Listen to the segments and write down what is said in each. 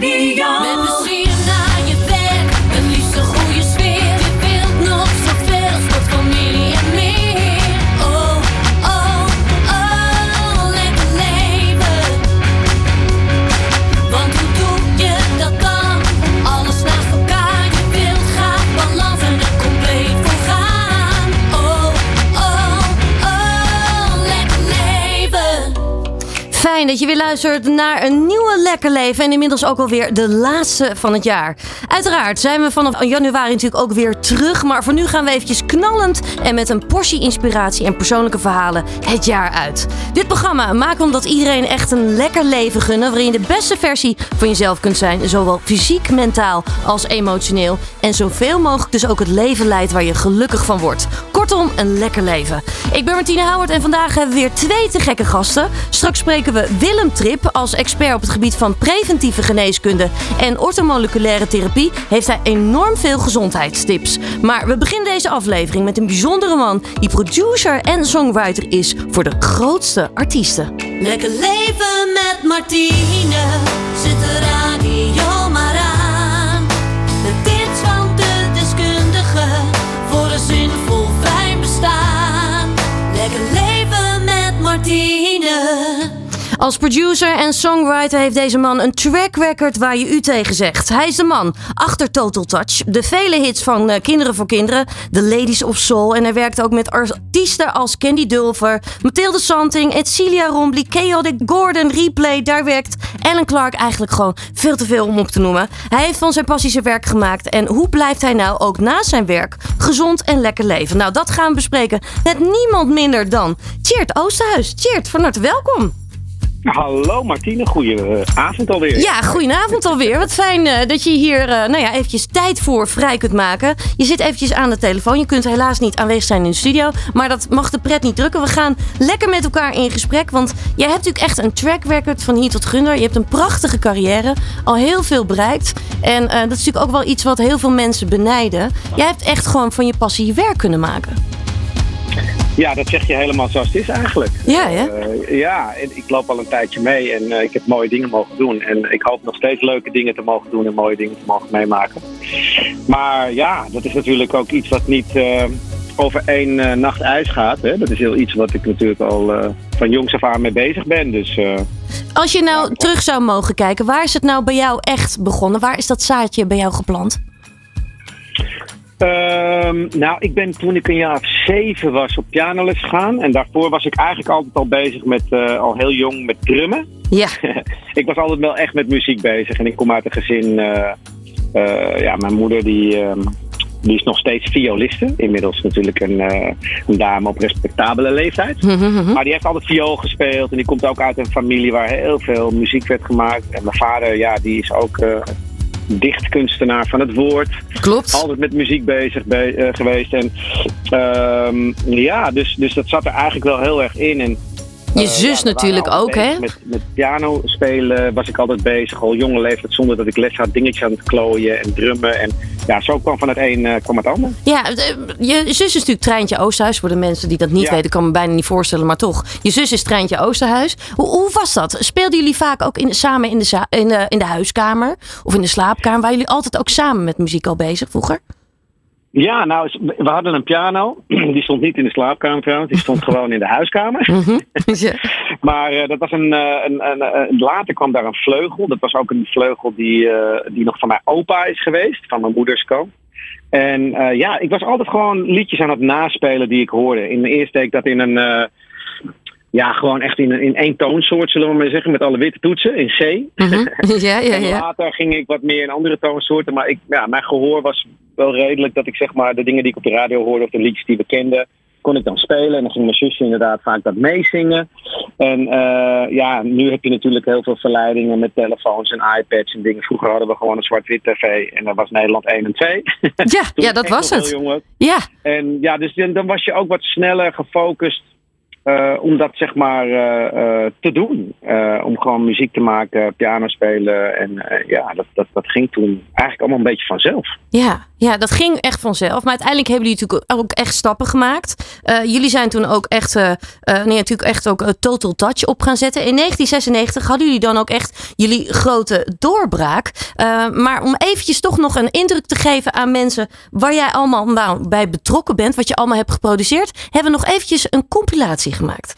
radio. Dat je weer luistert naar een nieuwe Lekker Leven. En inmiddels ook alweer de laatste van het jaar. Uiteraard zijn we vanaf januari natuurlijk ook weer terug. Maar voor nu gaan we eventjes knallend en met een portie inspiratie en persoonlijke verhalen het jaar uit. Dit programma we omdat iedereen echt een lekker leven gunnen. Waarin je de beste versie van jezelf kunt zijn. Zowel fysiek, mentaal als emotioneel. En zoveel mogelijk dus ook het leven leidt waar je gelukkig van wordt. Kortom, een lekker leven. Ik ben Martine Howard en vandaag hebben we weer twee te gekke gasten. Straks spreken we Willem Trip. Als expert op het gebied van preventieve geneeskunde en orthomoleculaire therapie heeft hij enorm veel gezondheidstips. Maar we beginnen deze aflevering met een bijzondere man die producer en songwriter is voor de grootste artiesten. Lekker leven met Martine. Zet de Als producer en songwriter heeft deze man een track record waar je u tegen zegt. Hij is de man achter Total Touch, de vele hits van eh, Kinderen voor Kinderen, The Ladies of Soul. En hij werkt ook met artiesten als Candy Dulfer, Mathilde Santing, Edcilia Rombly, Chaotic Gordon, Replay. Daar werkt Alan Clark eigenlijk gewoon veel te veel om op te noemen. Hij heeft van zijn passie zijn werk gemaakt. En hoe blijft hij nou ook na zijn werk gezond en lekker leven? Nou, dat gaan we bespreken met niemand minder dan Tjeerd Oosterhuis. Tjeerd, van harte welkom. Hallo Martine, eh, avond alweer. Ja, goedenavond alweer. Wat fijn eh, dat je hier eh, nou ja, eventjes tijd voor vrij kunt maken. Je zit eventjes aan de telefoon. Je kunt helaas niet aanwezig zijn in de studio. Maar dat mag de pret niet drukken. We gaan lekker met elkaar in gesprek. Want jij hebt natuurlijk echt een track record van hier tot gunder. Je hebt een prachtige carrière. Al heel veel bereikt. En dat is natuurlijk ook wel iets wat heel veel mensen benijden. Jij hebt echt gewoon van je passie je werk kunnen maken. Ja, dat zeg je helemaal zoals het is eigenlijk. Ja? Eh, ja, en ik loop al een tijdje mee en eh, ik heb mooie dingen mogen doen. En ik hoop nog steeds leuke dingen te mogen doen en mooie dingen te mogen meemaken. Maar ja, dat is natuurlijk ook iets wat niet eh, over één nacht ijs gaat. Hè? Dat is heel iets wat ik natuurlijk al van jongs af aan mee bezig ben. Dus, Als je nou terug zou mogen kijken, waar is het nou bij jou echt begonnen? Waar is dat zaadje bij jou geplant? Ehm, nou, ik ben toen ik een jaar of zeven was op pianoles gegaan. En daarvoor was ik eigenlijk altijd al bezig met, eh, al heel jong, met drummen. Ja. ik was altijd wel echt met muziek bezig. En ik kom uit een gezin, eh, eh, ja, mijn moeder die, ehm, die is nog steeds violiste. Inmiddels natuurlijk een, een dame op respectabele leeftijd. Maar die heeft altijd viool gespeeld. En die komt ook uit een familie waar heel veel muziek werd gemaakt. En mijn vader, ja, die is ook dichtkunstenaar van het woord. Klopt. Altijd met muziek bezig be uh, geweest. En um, ja, dus, dus dat zat er eigenlijk wel heel erg in. En, je zus ja, natuurlijk ook, hè? Met, met piano spelen was ik altijd bezig. Al jonge leeftijd zonder dat ik les had. Dingetjes aan het klooien en drummen. En ja, zo kwam van het een uh, kwam het ander. Ja, je zus is natuurlijk Treintje Oosterhuis. Voor de mensen die dat niet ja. weten, kan me bijna niet voorstellen. Maar toch, je zus is Treintje Oosterhuis. Hoe, hoe was dat? Speelden jullie vaak ook in, samen in de, in, de, in de huiskamer? Of in de slaapkamer? Waren jullie altijd ook samen met muziek al bezig vroeger? Ja, nou, we hadden een piano. Die stond niet in de slaapkamer trouwens. Die stond gewoon in de huiskamer. Mm -hmm. ja. maar uh, dat was een, een, een, een, Later kwam daar een vleugel. Dat was ook een vleugel die, uh, die nog van mijn opa is geweest. Van mijn moeders kant. En uh, ja, ik was altijd gewoon liedjes aan het naspelen die ik hoorde. In de eerste deed ik dat in een ja, gewoon echt in, in één toonsoort, zullen we maar zeggen, met alle witte toetsen in C. Mm -hmm. ja, ja, en later ging ik wat meer in andere toonsoorten, maar ik, ja, mijn gehoor was wel redelijk dat ik zeg maar de dingen die ik op de radio hoorde of de liedjes die we kenden, kon ik dan spelen. En dan ging mijn zusje inderdaad vaak dat meezingen. En uh, ja, nu heb je natuurlijk heel veel verleidingen met telefoons en iPads en dingen. Vroeger hadden we gewoon een zwart-wit tv en dat was Nederland 1 en 2. Ja, ja dat was het. Ja. En ja, dus dan, dan was je ook wat sneller gefocust uh, om dat zeg maar uh, uh, te doen. om gewoon muziek te maken, piano spelen. En ja, dat, dat, dat ging toen eigenlijk allemaal een beetje vanzelf. Ja, Ja, dat ging echt vanzelf. Maar uiteindelijk hebben jullie natuurlijk ook echt stappen gemaakt. Uh, jullie zijn toen ook echt, uh, nee, natuurlijk echt ook Total Touch op gaan zetten. In 1996 hadden jullie dan ook echt jullie grote doorbraak. maar om eventjes toch nog een indruk te geven aan mensen waar jij allemaal nou, bij betrokken bent, wat je allemaal hebt geproduceerd, hebben we nog eventjes een compilatie gemaakt.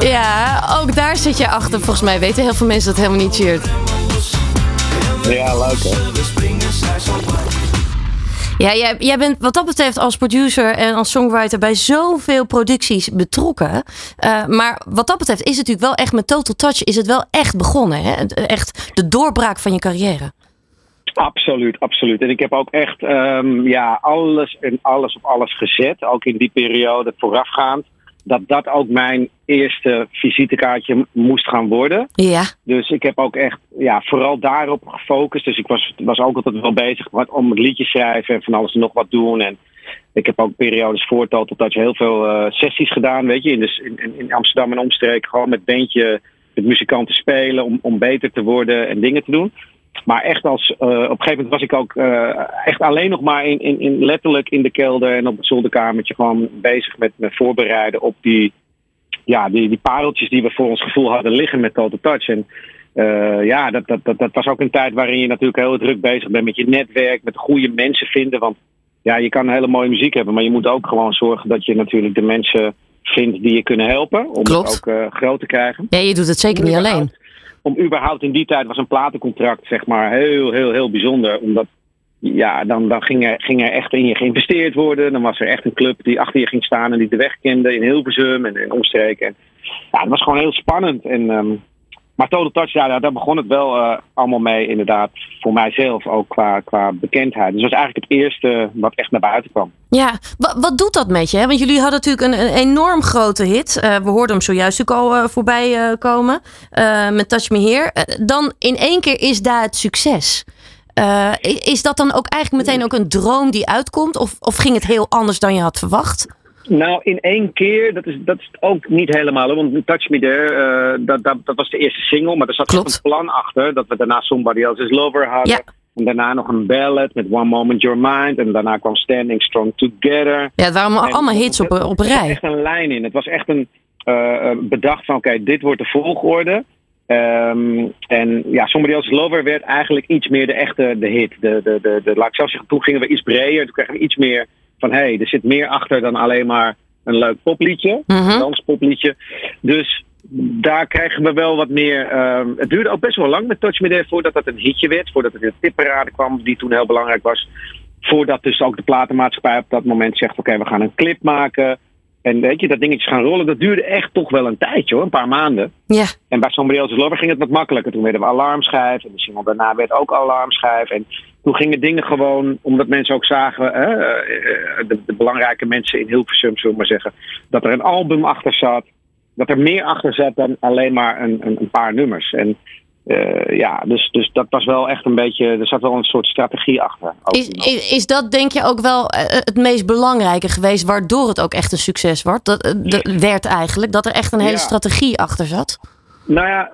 Ja, ook daar zit je achter. Volgens mij weten heel veel mensen dat helemaal niet cheert. Ja, leuk hè. Ja, jij, jij bent wat dat betreft als producer en als songwriter bij zoveel producties betrokken. Uh, maar wat dat betreft is het natuurlijk wel echt met Total Touch is het wel echt begonnen. Hè? Echt de doorbraak van je carrière. Absoluut, absoluut. En ik heb ook echt um, ja, alles en alles op alles gezet. Ook in die periode voorafgaand dat dat ook mijn eerste visitekaartje moest gaan worden. Ja. Dus ik heb ook echt ja, vooral daarop gefocust. Dus ik was, was ook altijd wel bezig om het liedje schrijven en van alles en nog wat doen. En ik heb ook periodes voor Total Touch heel veel uh, sessies gedaan, weet je, in, in Amsterdam en omstreken. Gewoon met bandje, met muzikanten spelen om, om beter te worden en dingen te doen. Maar echt als, uh, op een gegeven moment was ik ook uh, echt alleen nog maar in, in, in, letterlijk in de kelder en op het zolderkamertje gewoon bezig met me voorbereiden op die, ja, die, die pareltjes die we voor ons gevoel hadden liggen met Total Touch. En uh, ja, dat, dat, dat, dat was ook een tijd waarin je natuurlijk heel druk bezig bent met je netwerk, met goede mensen vinden. Want ja, je kan hele mooie muziek hebben, maar je moet ook gewoon zorgen dat je natuurlijk de mensen vindt die je kunnen helpen. Om Klopt. het ook groot te krijgen. Ja, je doet het zeker niet alleen om überhaupt in die tijd was een platencontract zeg maar heel, heel, heel bijzonder. Omdat ja, dan, dan ging, er, ging er echt in je geïnvesteerd worden. Dan was er echt een club die achter je ging staan en die de weg kende in Hilversum en in omstreken. En, ja, dat was gewoon heel spannend. En, um, maar Total Touch, ja, daar begon het wel uh, allemaal mee inderdaad. Voor mijzelf ook qua, qua bekendheid. Dus dat was eigenlijk het eerste wat echt naar buiten kwam. Ja, wat, wat doet dat met je? Want jullie hadden natuurlijk een, een enorm grote hit. Uh, we hoorden hem zojuist ook al uh, voorbij komen. met Touch Me Here. dan in één keer is daar het succes. is dat dan ook eigenlijk meteen ook een droom die uitkomt? Of, of ging het heel anders dan je had verwacht? Nou, in één keer, dat is, dat is ook niet helemaal. Want Touch Me There, uh, dat, dat, dat was de eerste single. Maar er zat ook een plan achter. Dat we daarna Somebody Else's Lover hadden. Ja. En daarna nog een ballad met One Moment Your Mind. En daarna kwam Standing Strong Together. Ja, het waren en, allemaal hits op, op rij. Er echt een lijn in. Het was echt een uh, bedacht van, oké, dit wordt de volgorde. Um, en ja, Somebody Else's Lover werd eigenlijk iets meer de echte de hit. De, de, de, de, laat ik zelf zeggen, toen gingen we iets breder. Toen kregen we iets meer van hé, hey, er zit meer achter dan alleen maar een leuk popliedje, Mhm. een danspopliedje. Dus daar krijgen we wel wat meer. Uh, het duurde ook best wel lang met Touch Me There voordat dat een hitje werd, voordat er de tipparade kwam, die toen heel belangrijk was. Voordat dus ook de platenmaatschappij op dat moment zegt: oké, we gaan een clip maken. En weet je, dat dingetje gaan rollen, dat duurde echt toch wel een tijdje hoor, een paar maanden. Ja. En bij Somebody Else's Lover ging het wat makkelijker. Toen werden we alarmschijf en de single daarna werd ook alarmschijf. En toen gingen dingen gewoon, omdat mensen ook zagen, hè, de, de, belangrijke mensen in Hilversum, zullen we maar zeggen, dat er een album achter zat. Dat er meer achter zat dan alleen maar een, een, een paar nummers. En uh, ja, dus, dus dat was wel echt een beetje, er zat wel een soort strategie achter. Is, is, is, dat denk je ook wel het meest belangrijke geweest, waardoor het ook echt een succes wordt? Dat, de, werd eigenlijk, dat er echt een hele ja. strategie achter zat? Nou ja,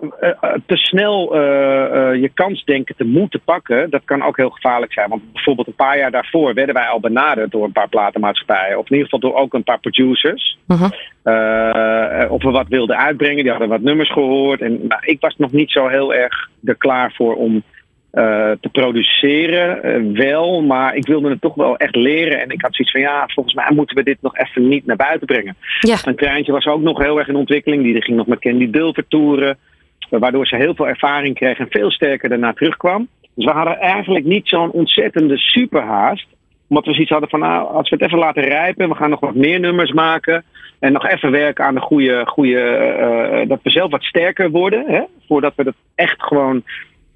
te snel uh, uh, je kans denken te moeten pakken, dat kan ook heel gevaarlijk zijn. Want bijvoorbeeld een paar jaar daarvoor werden wij al benaderd door een paar platenmaatschappijen. Of in ieder geval door ook een paar producers. Uh -huh. uh, of we wat wilden uitbrengen. Die hadden wat nummers gehoord. En nou, ik was nog niet zo heel erg er klaar voor om te produceren. wel, maar ik wilde het toch wel echt leren. En ik had zoiets van, ja, volgens mij moeten we dit nog even niet naar buiten brengen. Ja. Een treintje was ook nog heel erg in ontwikkeling. Die ging nog met Candy Dulver toeren. waardoor ze heel veel ervaring kreeg en veel sterker daarna terugkwam. Dus we hadden eigenlijk niet zo'n ontzettende superhaast. Omdat we zoiets hadden van, nou, als we het even laten rijpen, we gaan nog wat meer nummers maken. En nog even werken aan de goede, goede uh, dat we zelf wat sterker worden. Hè, voordat we dat echt gewoon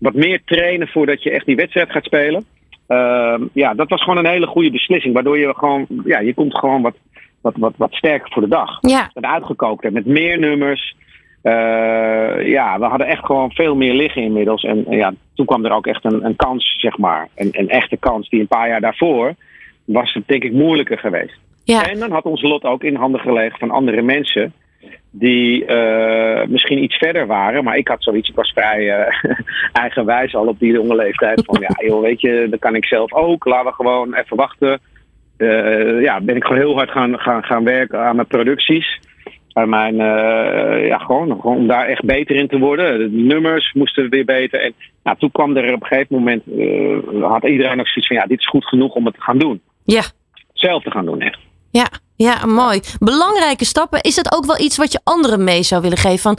wat meer trainen voordat je echt die wedstrijd gaat spelen. Uh, ja, dat was gewoon een hele goede beslissing. Waardoor je gewoon, ja, je komt gewoon wat, wat, wat, wat sterker voor de dag. Ja. En uitgekookt hebt met meer nummers. Uh, ja, we hadden echt gewoon veel meer liggen inmiddels. En, en ja, toen kwam er ook echt een, een kans, zeg maar. Een, een echte kans die een paar jaar daarvoor was het denk ik moeilijker geweest. Ja. En dan had ons lot ook in handen gelegen van andere mensen die uh, misschien iets verder waren. Maar ik had zoiets, ik was vrij uh, eigenwijs al op die jonge leeftijd. Van ja, joh, weet je, dat kan ik zelf ook. Laten we gewoon even wachten. Uh, ja, ben ik gewoon heel hard gaan, gaan, gaan werken aan mijn producties. Aan mijn, ja, gewoon, gewoon om daar echt beter in te worden. De nummers moesten weer beter. En nou, toen kwam er op een gegeven moment, had iedereen ook zoiets van ja, dit is goed genoeg om het te gaan doen. Ja. Zelf te gaan doen, echt. Ja, ja, mooi. Belangrijke stappen. Is dat ook wel iets wat je anderen mee zou willen geven? Van,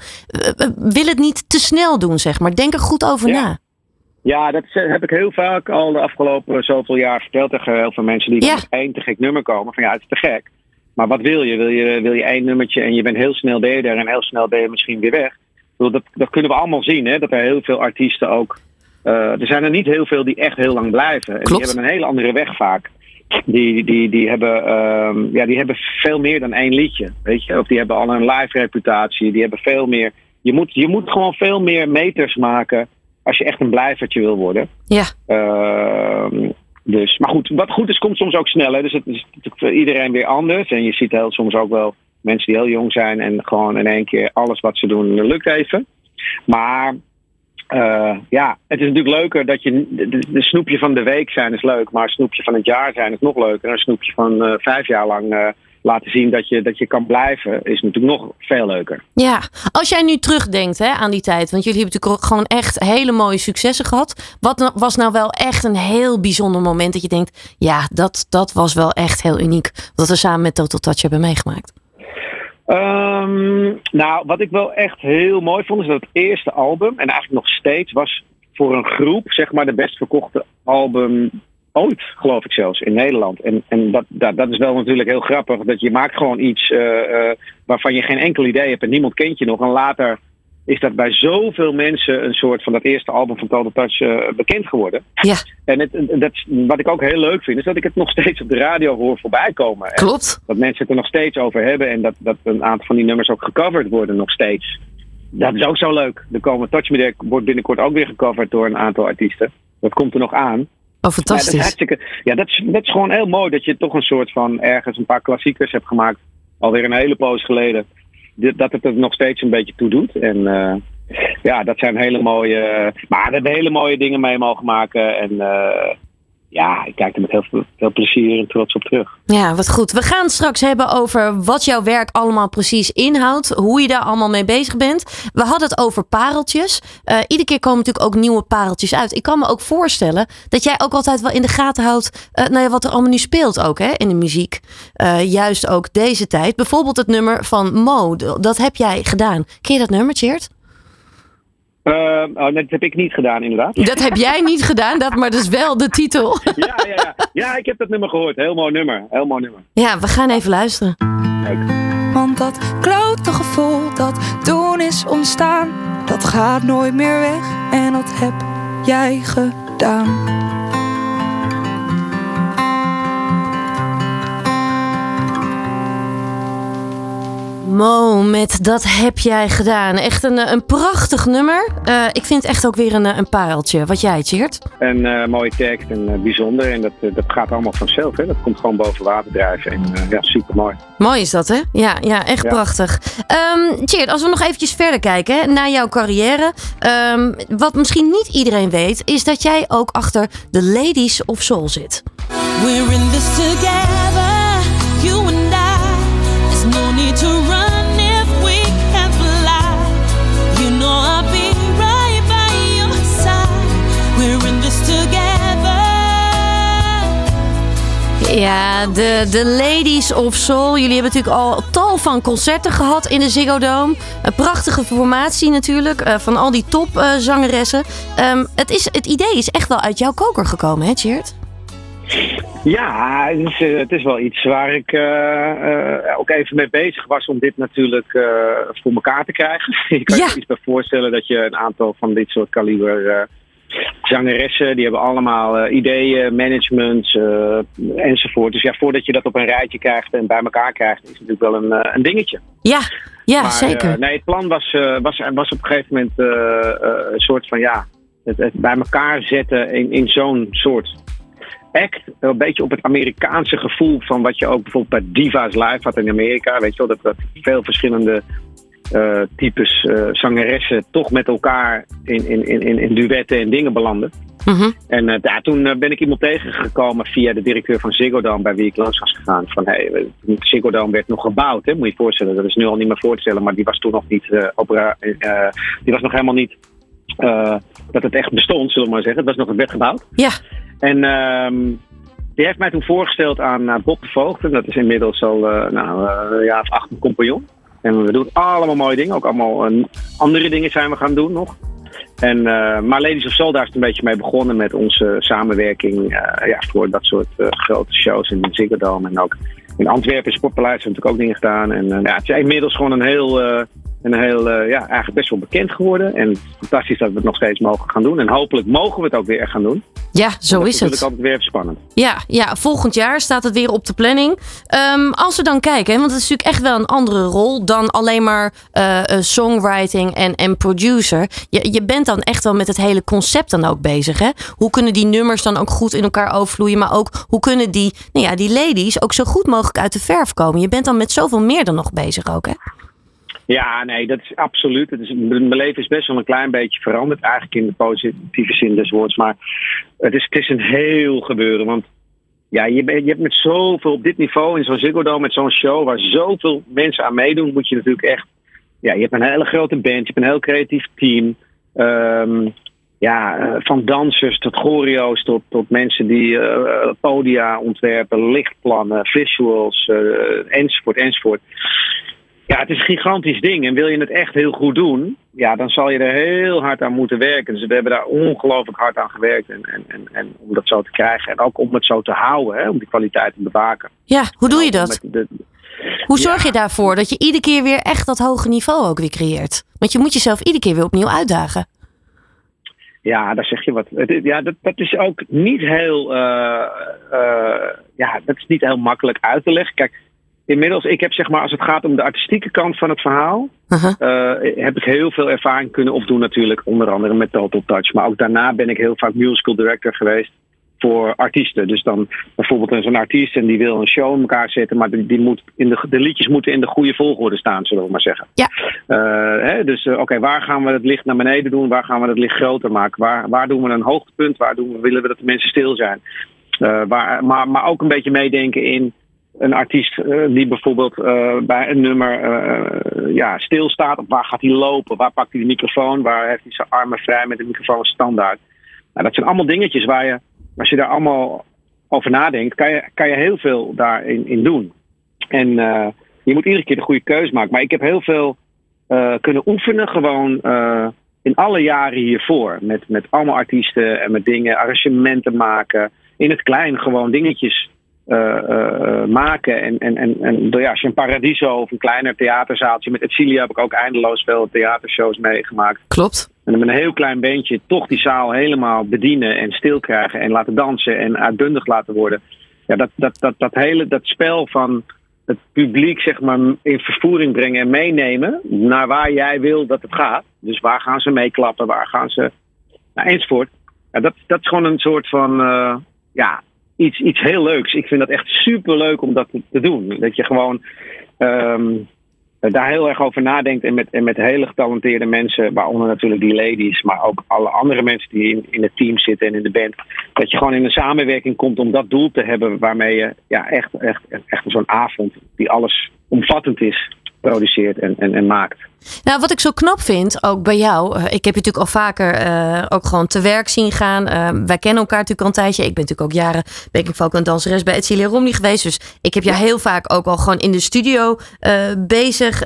wil het niet te snel doen, zeg maar. Denk er goed over ja. na. Ja, dat heb ik heel vaak al de afgelopen zoveel jaar verteld tegen heel veel mensen die Ja. met één te gek nummer komen. Van ja, het is te gek. Maar wat wil je? Wil je, wil je één nummertje en je bent heel snel ben je er en heel snel ben je misschien weer weg? Dat, dat kunnen we allemaal zien, hè? dat er heel veel artiesten ook. eh, er zijn er niet heel veel die echt heel lang blijven. En die Klopt. hebben een hele andere weg vaak. Die, die, die, hebben, ehm, ja, die hebben veel meer dan één liedje. Weet je? Of die hebben al een live reputatie. Die hebben veel meer. Je moet, je moet gewoon veel meer meters maken als je echt een blijvertje wil worden. Ja, Ehm, dus, maar goed, wat goed is, komt soms ook sneller. Dus het is voor iedereen weer anders. En je ziet heel, soms ook wel mensen die heel jong zijn en gewoon in één keer alles wat ze doen lukt even. Maar eh, ja, het is natuurlijk leuker dat je. De, snoepje van de week zijn is leuk, maar snoepje van het jaar zijn is nog leuker. En een snoepje van eh, vijf jaar lang eh, laten zien dat je, dat je kan blijven, is natuurlijk nog veel leuker. ja. Als jij nu terugdenkt hè, aan die tijd. Want jullie hebben natuurlijk ook gewoon echt hele mooie successen gehad. Wat nou- was nou wel echt een heel bijzonder moment dat je denkt. Ja, dat, dat was wel echt heel uniek. Wat we samen met Total Touch hebben meegemaakt. Ehm, nou, wat ik wel echt heel mooi vond, is dat het eerste album, en eigenlijk nog steeds, was voor een groep, zeg maar, de best verkochte album ooit, geloof ik zelfs, in Nederland. En, en dat, dat, dat is wel natuurlijk heel grappig, dat je maakt gewoon iets eh, eh, waarvan je geen enkel idee hebt en niemand kent je nog. En later is dat bij zoveel mensen een soort van dat eerste album van Total Touch eh, bekend geworden. Ja, En het, dat, wat ik ook heel leuk vind, is dat ik het nog steeds op de radio hoor voorbij komen. En klopt. dat mensen het er nog steeds over hebben en dat, dat een aantal van die nummers ook gecoverd worden nog steeds. Dat is ook zo leuk. Er komen Touch Me There wordt binnenkort ook weer gecoverd door een aantal artiesten. Dat komt er nog aan. Oh, Ja, dat is fantastisch. Ja, dat is, dat is gewoon heel mooi dat je toch een soort van ergens een paar klassiekers hebt gemaakt. Alweer een hele poos geleden. Dat het er nog steeds een beetje toe doet. En eh, ja, dat zijn hele mooie. Maar hebben hele mooie dingen mee mogen maken. En eh, ja, ik kijk er met heel veel, plezier en trots op terug. Ja, wat goed. We gaan straks hebben over wat jouw werk allemaal precies inhoudt. Hoe je daar allemaal mee bezig bent. We hadden het over pareltjes. Eh, iedere keer komen natuurlijk ook nieuwe pareltjes uit. Ik kan me ook voorstellen dat jij ook altijd wel in de gaten houdt. eh, nou ja, wat er allemaal nu speelt ook hè, in de muziek. Eh, juist ook deze tijd. Bijvoorbeeld het nummer van Mo. Dat heb jij gedaan. Ken je dat nummer, Tjeerd? Eh, oh, dat heb ik niet gedaan, inderdaad. Dat heb jij niet gedaan, dat, maar dat is wel de titel. Ja, ja, ja. ja, ik heb dat nummer gehoord. Heel mooi nummer. Heel mooi nummer. Ja, we gaan even luisteren. Want dat klote gevoel dat toen is ontstaan, dat gaat nooit meer weg. En dat heb jij gedaan. Mo, met dat heb jij gedaan. Echt een, eh, een prachtig nummer. Eh, ik vind het echt ook weer een, eh, een pareltje. Wat jij, Tjeerd? Een eh, mooie tekst en eh, bijzonder. En dat, dat gaat allemaal vanzelf. Hè. Dat komt gewoon boven water drijven. En ja, super mooi. Mooi is dat, hè? Ja, ja echt Ja. prachtig. Ehm Tjeerd, als we nog eventjes verder kijken hè, naar jouw carrière. Ehm, wat misschien niet iedereen weet, is dat jij ook achter de Ladies of Soul zit. We're in this together, Ja, de, de Ladies of Soul. Jullie hebben natuurlijk al tal van concerten gehad in de Ziggo Dome. Een prachtige formatie natuurlijk, uh, van al die topzangeressen. Uh, um, het, is, het idee is echt wel uit jouw koker gekomen, hè, Tjeerd? Ja, het is, uh, het is, wel iets waar ik uh, ook even mee bezig was om dit natuurlijk voor elkaar te krijgen. je kan ja. je iets bij voorstellen dat je een aantal van dit soort kaliber zangeressen, die hebben allemaal ideeën, management enzovoort. Dus ja, voordat je dat op een rijtje krijgt en bij elkaar krijgt, is het natuurlijk wel een, een dingetje. Ja, ja maar, zeker. nee, het plan was, was, was op een gegeven moment een soort van ja, het, het bij elkaar zetten in, in zo'n soort act. Een beetje op het Amerikaanse gevoel van wat je ook bijvoorbeeld bij Divas Live had in Amerika. Weet je wel, dat, dat veel verschillende uh, types uh, zangeressen toch met elkaar in, in, in, in duetten en dingen belanden. Mm -hmm. En uh, ja, toen ben ik iemand tegengekomen via de directeur van Ziggo Dome, bij wie ik langs was gegaan. Van, hey, Ziggo Dome werd nog gebouwd, hè, moet je je voorstellen. Dat is nu al niet meer voor te stellen, maar die was toen nog niet, opera, die was nog helemaal niet dat het echt bestond, zullen we maar zeggen. Het was nog, het werd gebouwd. Ja. En um, die heeft mij toen voorgesteld aan Bob de Voogd. En dat is inmiddels al nou, een jaar of acht een compagnon. En we doen allemaal mooie dingen. Ook allemaal andere dingen zijn we gaan doen nog. En, maar Ladies of Soul, is een beetje mee begonnen met onze samenwerking ja, voor dat soort grote shows in Ziggo Dome. En ook in Antwerpen, Sportpaleis, hebben we natuurlijk ook dingen gedaan. En ja, het is inmiddels gewoon een heel een heel, uh, ja, eigenlijk best wel bekend geworden. En fantastisch dat we het nog steeds mogen gaan doen. En hopelijk mogen we het ook weer echt gaan doen. Ja, zo is het. Dat is altijd weer spannend. Ja, ja, volgend jaar staat het weer op de planning. Um, als we dan kijken, want het is natuurlijk echt wel een andere rol dan alleen maar uh, songwriting en, en producer. Je, je bent dan echt wel met het hele concept dan ook bezig. Hè? Hoe kunnen die nummers dan ook goed in elkaar overvloeien? Maar ook hoe kunnen die, nou ja, die ladies ook zo goed mogelijk uit de verf komen? Je bent dan met zoveel meer dan nog bezig ook, hè? Ja, nee, dat is absoluut. Het is, mijn leven is best wel een klein beetje veranderd, eigenlijk in de positieve zin des woords. Maar het is, het is een heel gebeuren. Want ja, je, je hebt met zoveel op dit niveau, in zo'n Ziggo Dome, met zo'n show, waar zoveel mensen aan meedoen, moet je natuurlijk echt. Ja, je hebt een hele grote band, je hebt een heel creatief team. Um, ja, uh, van dansers tot choreo's, tot, tot mensen die uh, podia ontwerpen, lichtplannen, visuals, uh, enzovoort, enzovoort. Ja, het is een gigantisch ding. En wil je het echt heel goed doen, ja, dan zal je er heel hard aan moeten werken. Dus we hebben daar ongelooflijk hard aan gewerkt. En, en, en, en om dat zo te krijgen. En ook om het zo te houden, hè, om die kwaliteit te bewaken. Ja, hoe doe je dat? De, hoe zorg ja. je daarvoor dat je iedere keer weer echt dat hoge niveau ook weer creëert? Want je moet jezelf iedere keer weer opnieuw uitdagen. Ja, daar zeg je wat. Ja, dat, dat is ook niet heel, uh, uh, ja, dat is niet heel makkelijk uit te leggen. Kijk, inmiddels, ik heb zeg maar, als het gaat om de artistieke kant van het verhaal, uh -huh. uh, heb ik heel veel ervaring kunnen opdoen natuurlijk, onder andere met Total Touch. Maar ook daarna ben ik heel vaak musical director geweest voor artiesten. Dus dan bijvoorbeeld zo'n artiest en die wil een show in elkaar zetten, maar die, die moet in de, de liedjes moeten in de goede volgorde staan, zullen we maar zeggen. Ja. Uh, hè, dus uh, oké, waar gaan we het licht naar beneden doen? Waar gaan we het licht groter maken? Waar, waar doen we een hoogtepunt? Waar doen we, willen we dat de mensen stil zijn? waar, maar, maar ook een beetje meedenken in een artiest uh, die bijvoorbeeld uh, bij een nummer uh, ja, stilstaat. Waar gaat hij lopen? Waar pakt hij de microfoon? Waar heeft hij zijn armen vrij met de microfoon standaard? Nou, dat zijn allemaal dingetjes waar je, als je daar allemaal over nadenkt, kan je, kan je heel veel daarin in doen. En je moet iedere keer de goede keuze maken. Maar ik heb heel veel kunnen oefenen gewoon in alle jaren hiervoor. Met, met allemaal artiesten en met dingen, arrangementen maken. In het klein gewoon dingetjes uh, uh, maken. En, en, en, en ja, als je een Paradiso of een kleiner theaterzaaltje... Met Etsilia heb ik ook eindeloos veel theatershows meegemaakt. Klopt. En dan met een heel klein beentje toch die zaal helemaal bedienen en stil krijgen... en laten dansen en uitbundig laten worden. Ja, dat, dat, dat, dat hele dat spel van het publiek zeg maar in vervoering brengen en meenemen... naar waar jij wil dat het gaat. Dus waar gaan ze meeklappen, waar gaan ze... Nou, enzovoort. Ja, dat, dat is gewoon een soort van... Uh, ja, iets, iets heel leuks. Ik vind dat echt super leuk om dat te, doen. Dat je gewoon um, daar heel erg over nadenkt en met, en met hele getalenteerde mensen, waaronder natuurlijk die ladies, maar ook alle andere mensen die in, in het team zitten en in de band. Dat je gewoon in een samenwerking komt om dat doel te hebben waarmee je ja, echt, echt, echt, echt zo'n avond die alles omvattend is, produceert en, en, en maakt. Nou, wat ik zo knap vind, ook bij jou. eh, ik heb je natuurlijk al vaker eh, ook gewoon te werk zien gaan. Eh, wij kennen elkaar natuurlijk al een tijdje. Ik ben natuurlijk ook jaren backing vocal en danseres bij Etcilia Romney geweest. Dus ik heb jou heel vaak ook al gewoon in de studio bezig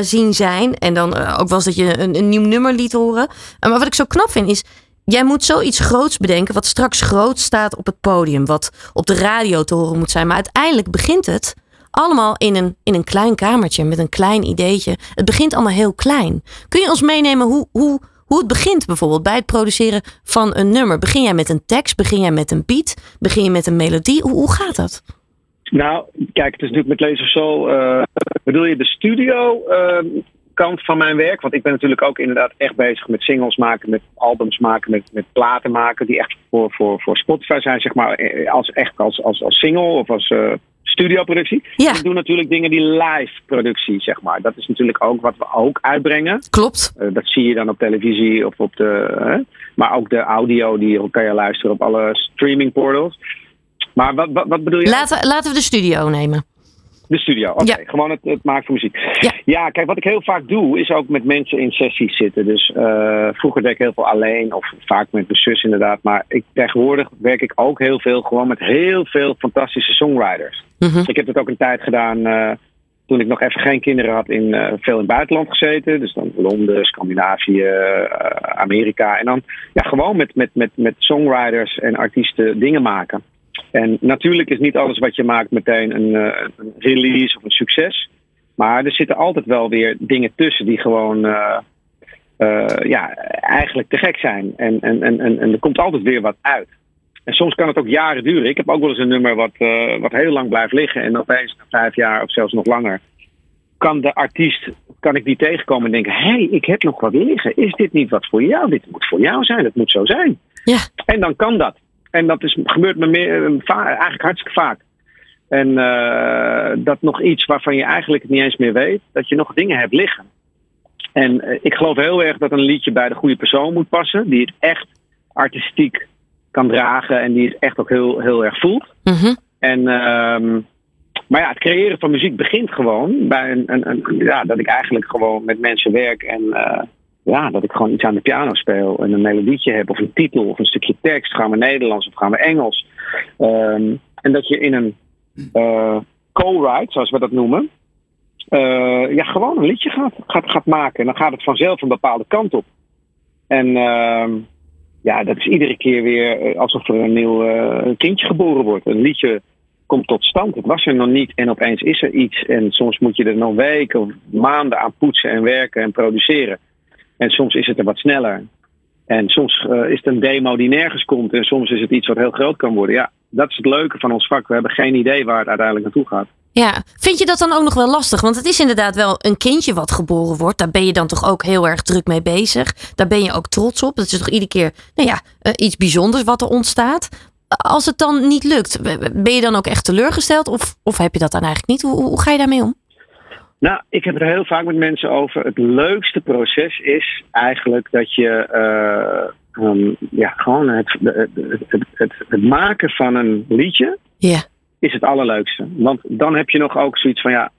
zien zijn. En dan ook wel eens dat je een, een nieuw nummer liet horen. Maar wat ik zo knap vind is... Jij moet zoiets groots bedenken, wat straks groot staat op het podium, wat op de radio te horen moet zijn. Maar uiteindelijk begint het allemaal in een, in een klein kamertje met een klein ideetje. Het begint allemaal heel klein. Kun je ons meenemen hoe, hoe, hoe het begint bijvoorbeeld bij het produceren van een nummer? Begin jij met een tekst? Begin jij met een beat? Begin je met een melodie? Hoe, hoe gaat dat? Nou, kijk, het is natuurlijk met Laser Soul. eh, bedoel je de studio eh, kant van mijn werk? Want ik ben natuurlijk ook inderdaad echt bezig met singles maken, met albums maken, met, met platen maken. Die echt voor, voor, voor Spotify zijn, zeg maar. eh, Als, echt als, als, als single of als studioproductie. Ja. Ik doe natuurlijk dingen die live productie, zeg maar. Dat is natuurlijk ook wat we ook uitbrengen. Klopt. Eh, dat zie je dan op televisie of op de. hè? maar ook de audio, die kan je luisteren op alle streaming portals. Maar wat, wat, wat bedoel je? Laten, laten we de studio nemen. De studio, oké. Ja. Gewoon het, het maken van muziek. Ja. kijk, wat ik heel vaak doe, is ook met mensen in sessies zitten. Dus eh, vroeger deed ik heel veel alleen, of vaak met mijn zus inderdaad. Maar ik, tegenwoordig werk ik ook heel veel gewoon met heel veel fantastische songwriters. Mhm. Ik heb het ook een tijd gedaan eh, toen ik nog even geen kinderen had, in, eh, veel in het buitenland gezeten. Dus dan Londen, Scandinavië, Amerika. En dan ja, gewoon met, met, met, met songwriters en artiesten dingen maken. En natuurlijk is niet alles wat je maakt meteen een, eh, een release of een succes. Maar er zitten altijd wel weer dingen tussen die gewoon eh, eh, ja, eigenlijk te gek zijn. En, en, en, en, er komt altijd weer wat uit. En soms kan het ook jaren duren. Ik heb ook wel eens een nummer wat, wat heel lang blijft liggen. En opeens na vijf jaar of zelfs nog langer. Kan de artiest, kan ik die tegenkomen en denken: hé, hey, ik heb nog wat liggen. Is dit niet wat voor jou? Dit moet voor jou zijn. Het moet zo zijn. Ja. En dan kan dat. En dat is, gebeurt me meer, eh, eigenlijk hartstikke vaak. En eh, dat nog iets waarvan je eigenlijk het niet eens meer weet, dat je nog dingen hebt liggen. En eh, ik geloof heel erg dat een liedje bij de goede persoon moet passen, die het echt artistiek kan dragen en die het echt ook heel, heel erg voelt. Mhm. En, ehm, maar ja, het creëren van muziek begint gewoon bij een, een, een- ja, dat ik eigenlijk gewoon met mensen werk en ja, dat ik gewoon iets aan de piano speel en een melodietje heb of een titel of een stukje tekst. Gaan we Nederlands of gaan we Engels? Ehm, en dat je in een eh, co-write, zoals we dat noemen, eh, ja, gewoon een liedje gaat, gaat, gaat maken. En dan gaat het vanzelf een bepaalde kant op. En ehm, ja, dat is iedere keer weer eh, alsof er een nieuw kindje geboren wordt. Een liedje komt tot stand. Het was er nog niet en opeens is er iets. En soms moet je er nog weken of maanden aan poetsen en werken en produceren. En soms is het er wat sneller. En soms eh, is het een demo die nergens komt. En soms is het iets wat heel groot kan worden. Ja, dat is het leuke van ons vak. We hebben geen idee waar het uiteindelijk naartoe gaat. Ja, vind je dat dan ook nog wel lastig? Want het is inderdaad wel een kindje wat geboren wordt. Daar ben je dan toch ook heel erg druk mee bezig. Daar ben je ook trots op. Dat is toch iedere keer nou ja, eh, iets bijzonders wat er ontstaat. Als het dan niet lukt, ben je dan ook echt teleurgesteld? Of, of heb je dat dan eigenlijk niet? Hoe, hoe ga je daarmee om? Nou, ik heb het er heel vaak met mensen over. Het leukste proces is eigenlijk dat je eh, ehm, ja, gewoon het, het, het, het, maken van een liedje is het allerleukste. Want dan heb je nog ook zoiets van ja,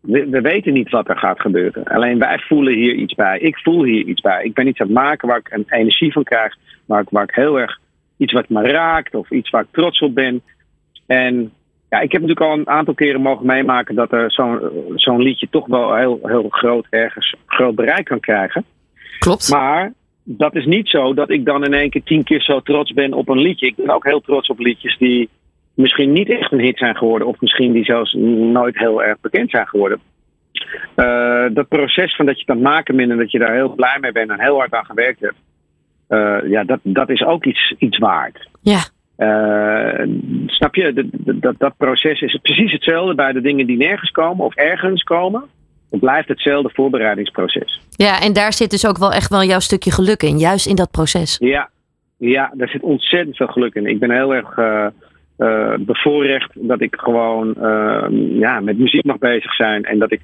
we, we weten niet wat er gaat gebeuren. Alleen wij voelen hier iets bij. Ik voel hier iets bij. Ik ben iets aan het maken waar ik een energie van krijg. Waar ik, waar ik heel erg iets wat me raakt of iets waar ik trots op ben. En ja, ik heb natuurlijk al een aantal keren mogen meemaken dat er zo'n zo'n liedje toch wel heel, heel groot ergens groot bereik kan krijgen. klopt. Maar dat is niet zo dat ik dan in één keer tien keer zo trots ben op een liedje. Ik ben ook heel trots op liedjes die misschien niet echt een hit zijn geworden. Of misschien die zelfs nooit heel erg bekend zijn geworden. Eh, dat proces van dat je het maken bent en dat je daar heel blij mee bent en heel hard aan gewerkt hebt. eh, ja, dat, dat is ook iets, iets waard. Ja, Eh, snap je? Dat, dat, dat proces is precies hetzelfde bij de dingen die nergens komen of ergens komen. Het blijft hetzelfde voorbereidingsproces. ja, en daar zit dus ook wel echt wel jouw stukje geluk in. Juist in dat proces. Ja, ja, daar zit ontzettend veel geluk in. Ik ben heel erg eh, bevoorrecht dat ik gewoon eh, ja, met muziek mag bezig zijn. En dat ik,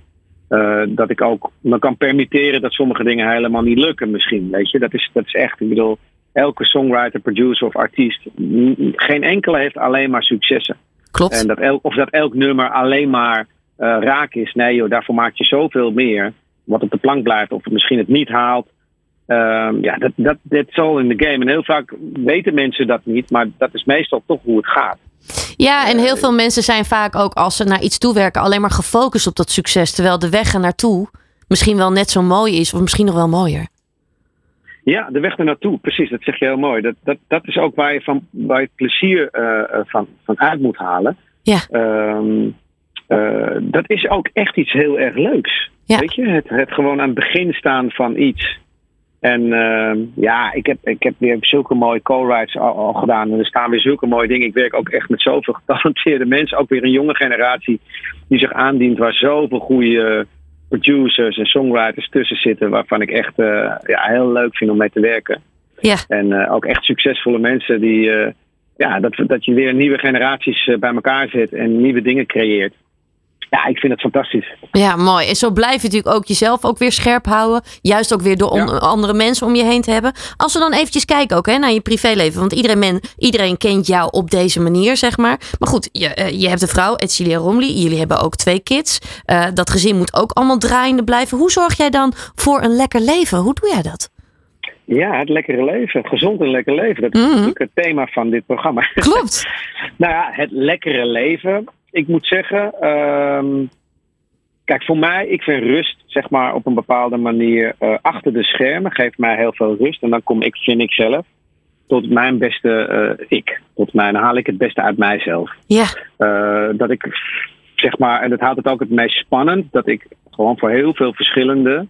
dat ik ook me kan permitteren dat sommige dingen helemaal niet lukken misschien. Weet je, dat is, dat is echt, ik bedoel, elke songwriter, producer of artiest, geen enkele heeft alleen maar successen. Klopt. En dat of dat elk nummer alleen maar eh, raak is. Nee joh, daarvoor maak je zoveel meer. wat op de plank blijft of misschien het niet haalt. Ehm, ja, dat, dat, dat is all in the game. En heel vaak weten mensen dat niet, maar dat is meestal toch hoe het gaat. Ja, en heel veel mensen zijn vaak ook als ze naar iets toewerken alleen maar gefocust op dat succes. Terwijl de weg er naartoe misschien wel net zo mooi is, of misschien nog wel mooier. Ja, de weg er naartoe, precies, dat zeg je heel mooi. Dat, dat, dat is ook waar je, van, waar je plezier uh, van, van uit moet halen. Ja. Um, uh, dat is ook echt iets heel erg leuks. Ja. Weet je, het, het gewoon aan het begin staan van iets. En uh, ja, ik heb, ik heb weer zulke mooie co-rides al, al, gedaan. En er staan weer zulke mooie dingen. Ik werk ook echt met zoveel getalenteerde mensen. Ook weer een jonge generatie die zich aandient. Waar zoveel goede producers en songwriters tussen zitten. Waarvan ik echt uh, ja, heel leuk vind om mee te werken. Ja. En uh, ook echt succesvolle mensen die... Uh, ja, dat, dat je weer nieuwe generaties bij elkaar zet en nieuwe dingen creëert. Ja, ik vind het fantastisch. Ja, mooi. En zo blijf je natuurlijk ook jezelf ook weer scherp houden. Juist ook weer door ja. andere mensen om je heen te hebben. Als we dan eventjes kijken ook hè, naar je privéleven. Want iedereen, men, iedereen kent jou op deze manier, zeg maar. Maar goed, je, je hebt een vrouw, Edcilia Romley. Jullie hebben ook twee kids. Uh, dat gezin moet ook allemaal draaiende blijven. Hoe zorg jij dan voor een lekker leven? Hoe doe jij dat? Ja, het lekkere leven. Gezond en lekker leven. Dat is mm -hmm. natuurlijk het thema van dit programma. Klopt. nou ja, het lekkere leven ik moet zeggen, um, kijk, voor mij, ik vind rust, zeg maar, op een bepaalde manier uh, achter de schermen geeft mij heel veel rust. En dan kom ik, vind ik zelf, tot mijn beste uh, ik. Tot mijn, dan haal ik het beste uit mijzelf. Ja. Uh, dat ik, zeg maar, en dat houdt het ook het meest spannend, dat ik gewoon voor heel veel verschillende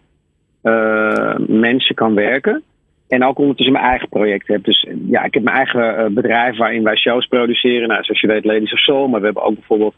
mensen kan werken. En ook ondertussen mijn eigen project heb. Dus ja, ik heb mijn eigen bedrijf waarin wij shows produceren. Nou, zoals je weet, Ladies of Soul. Maar we hebben ook bijvoorbeeld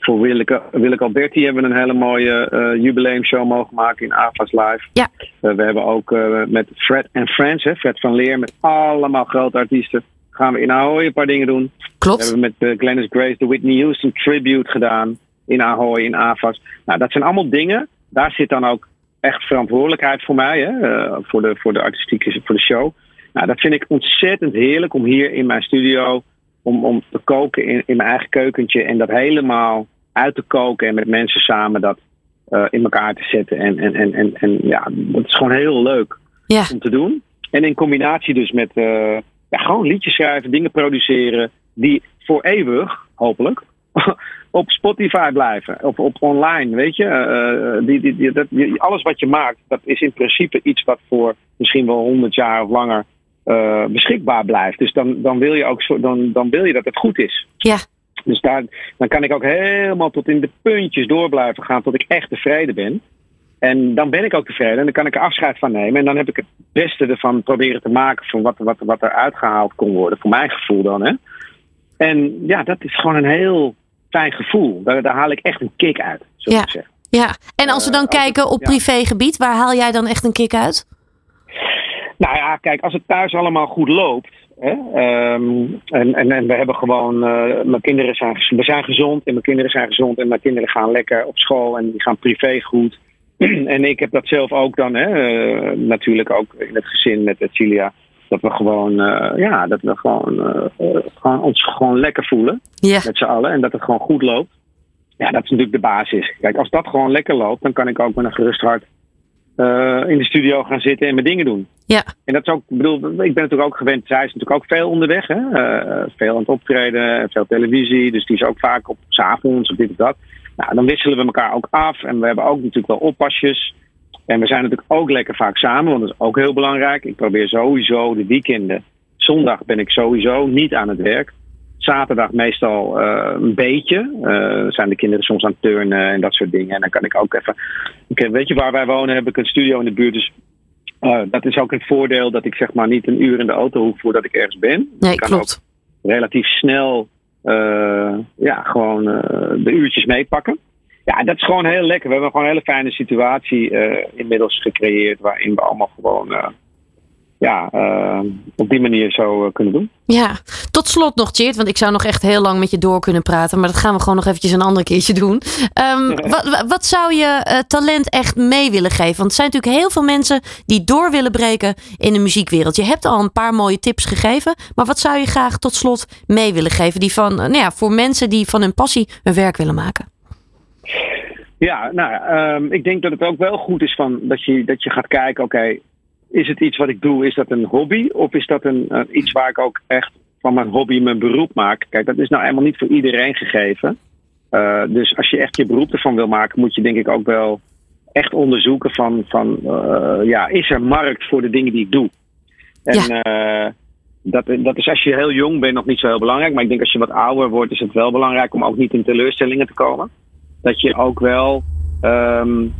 voor Willeke, Willeke Alberti hebben we een hele mooie uh, jubileumshow mogen maken in AFAS Live. Ja. Uh, we hebben ook uh, met Fred en Friends, hè, Fred van Leer, met allemaal grote artiesten. Gaan we in Ahoy een paar dingen doen. Klopt. We hebben met Glennis Grace de Whitney Houston tribute gedaan. In Ahoy, in AFAS. Nou, dat zijn allemaal dingen. Daar zit dan ook echt verantwoordelijkheid voor mij, hè, uh, voor, de, voor de artistieke, voor de show. Nou, dat vind ik ontzettend heerlijk om hier in mijn studio, om, om te koken in, in mijn eigen keukentje en dat helemaal uit te koken en met mensen samen dat uh, in elkaar te zetten. En, en, en, en, en ja, dat is gewoon heel leuk ja. om te doen. En in combinatie dus met uh, ja, gewoon liedjes schrijven, dingen produceren, die voor eeuwig, hopelijk, op Spotify blijven. Of op online, weet je. Uh, die, die, die, dat, die, alles wat je maakt, dat is in principe iets wat voor misschien wel honderd jaar of langer uh, beschikbaar blijft. Dus dan, dan, wil je ook zo, dan, dan wil je dat het goed is. Ja. Dus daar, dan kan ik ook helemaal tot in de puntjes door blijven gaan tot ik echt tevreden ben. En dan ben ik ook tevreden en dan kan ik er afscheid van nemen. En dan heb ik het beste ervan proberen te maken van wat, wat, wat er uitgehaald kon worden. Voor mijn gevoel dan. Hè. En ja, dat is gewoon een heel fijn gevoel. Daar, daar haal ik echt een kick uit, zo ja. ik zeggen. Ja, en als we dan uh, kijken op ja. privégebied, waar haal jij dan echt een kick uit? Nou ja, kijk, als het thuis allemaal goed loopt. Hè, um, en, en, en, we hebben gewoon, uh, mijn kinderen zijn, we zijn gezond en mijn kinderen zijn gezond en mijn kinderen gaan lekker op school en die gaan privé goed. en ik heb dat zelf ook dan, hè, uh, natuurlijk ook in het gezin met Celia. Dat we gewoon, uh, ja, dat we gewoon, gewoon ons gewoon lekker voelen met z'n allen en dat het gewoon goed loopt. Ja, dat is natuurlijk de basis. Kijk, als dat gewoon lekker loopt, dan kan ik ook met een gerust hart uh, in de studio gaan zitten en mijn dingen doen. Ja. En dat is ook, ik bedoel, ik ben natuurlijk ook gewend, zij is natuurlijk ook veel onderweg, hè? Uh, veel aan het optreden, veel televisie, dus die is ook vaak op s'avonds of dit of dat. Nou, dan wisselen we elkaar ook af en we hebben ook natuurlijk wel oppasjes. En we zijn natuurlijk ook lekker vaak samen, want dat is ook heel belangrijk. Ik probeer sowieso de weekenden. Zondag ben ik sowieso niet aan het werk. Zaterdag meestal uh, een beetje. Uh, zijn de kinderen soms aan het turnen en dat soort dingen. En dan kan ik ook even. Ik, weet je waar wij wonen? Heb ik een studio in de buurt. Dus uh, dat is ook het voordeel dat ik zeg maar niet een uur in de auto hoef voordat ik ergens ben. Nee, ik kan klopt. Ook relatief snel ja, gewoon de uurtjes meepakken. Ja, dat is gewoon heel lekker. We hebben gewoon een hele fijne situatie inmiddels gecreëerd. Waarin we allemaal gewoon ja, uh, op die manier zo kunnen doen. Ja, tot slot nog, Tjeerd, want ik zou nog echt heel lang met je door kunnen praten, maar dat gaan we gewoon nog eventjes een ander keertje doen. Um, wat, wat, zou je talent echt mee willen geven? Want er zijn natuurlijk heel veel mensen die door willen breken in de muziekwereld. Je hebt al een paar mooie tips gegeven, maar wat zou je graag tot slot mee willen geven? Die van, nou ja, voor mensen die van hun passie hun werk willen maken. Ja, nou, ehm, ik denk dat het ook wel goed is van dat je, dat je gaat kijken, oké, is het iets wat ik doe, is dat een hobby? Of is dat een, eh, iets waar ik ook echt van mijn hobby mijn beroep maak? Kijk, dat is nou eenmaal niet voor iedereen gegeven. Uh, dus als je echt je beroep ervan wil maken, moet je denk ik ook wel echt onderzoeken van, van uh, ja, is er markt voor de dingen die ik doe? En ja. dat, dat is als je heel jong bent nog niet zo heel belangrijk. Maar ik denk als je wat ouder wordt, is het wel belangrijk om ook niet in teleurstellingen te komen. Dat je ook wel um,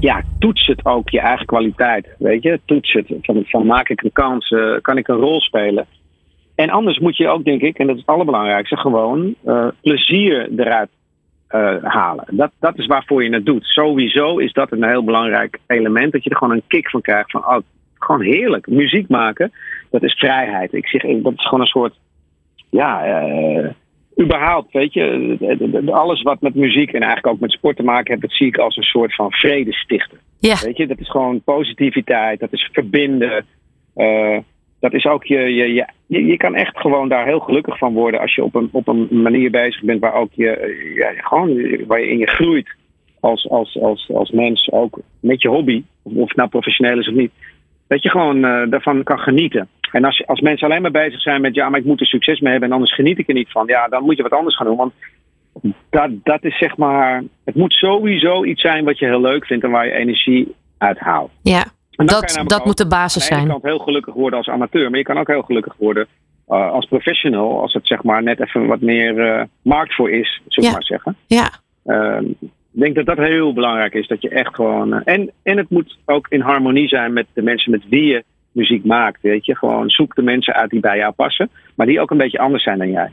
ja, toets het ook je eigen kwaliteit. Weet je, toets het. Van, van maak ik een kans, uh, kan ik een rol spelen? En anders moet je ook, denk ik, en dat is het allerbelangrijkste, gewoon uh, plezier eruit uh, halen. Dat, dat is waarvoor je het doet. Sowieso is dat een heel belangrijk element. Dat je er gewoon een kick van krijgt. Van, oh, gewoon heerlijk. Muziek maken, dat is vrijheid. Ik zeg, dat is gewoon een soort, ja, überhaupt, weet je, alles wat met muziek en eigenlijk ook met sport te maken heeft, dat zie ik als een soort van vredestichter. Ja. Weet je, dat is gewoon positiviteit, dat is verbinden. Uh, dat is ook je, je, je, je kan echt gewoon daar heel gelukkig van worden als je op een, op een manier bezig bent waar ook je, ja, gewoon, waar je in je groeit als, als, als, als mens, ook met je hobby, of het nou professioneel is of niet. Dat je gewoon uh, daarvan kan genieten. En als, als mensen alleen maar bezig zijn met ja, maar ik moet er succes mee hebben en anders geniet ik er niet van, ja, dan moet je wat anders gaan doen. Want dat, dat is zeg maar, het moet sowieso iets zijn wat je heel leuk vindt en waar je energie uit haalt. Ja, dat, dat moet de basis zijn. Je kan heel gelukkig worden als amateur, maar je kan ook heel gelukkig worden uh, als professional, als het zeg maar net even wat meer uh, markt voor is, zullen ja. maar zeggen. Ja. Uh, ik denk dat dat heel belangrijk is. Dat je echt gewoon. Uh, en, en het moet ook in harmonie zijn met de mensen met wie je muziek maakt. Weet je, gewoon zoek de mensen uit die bij jou passen, maar die ook een beetje anders zijn dan jij.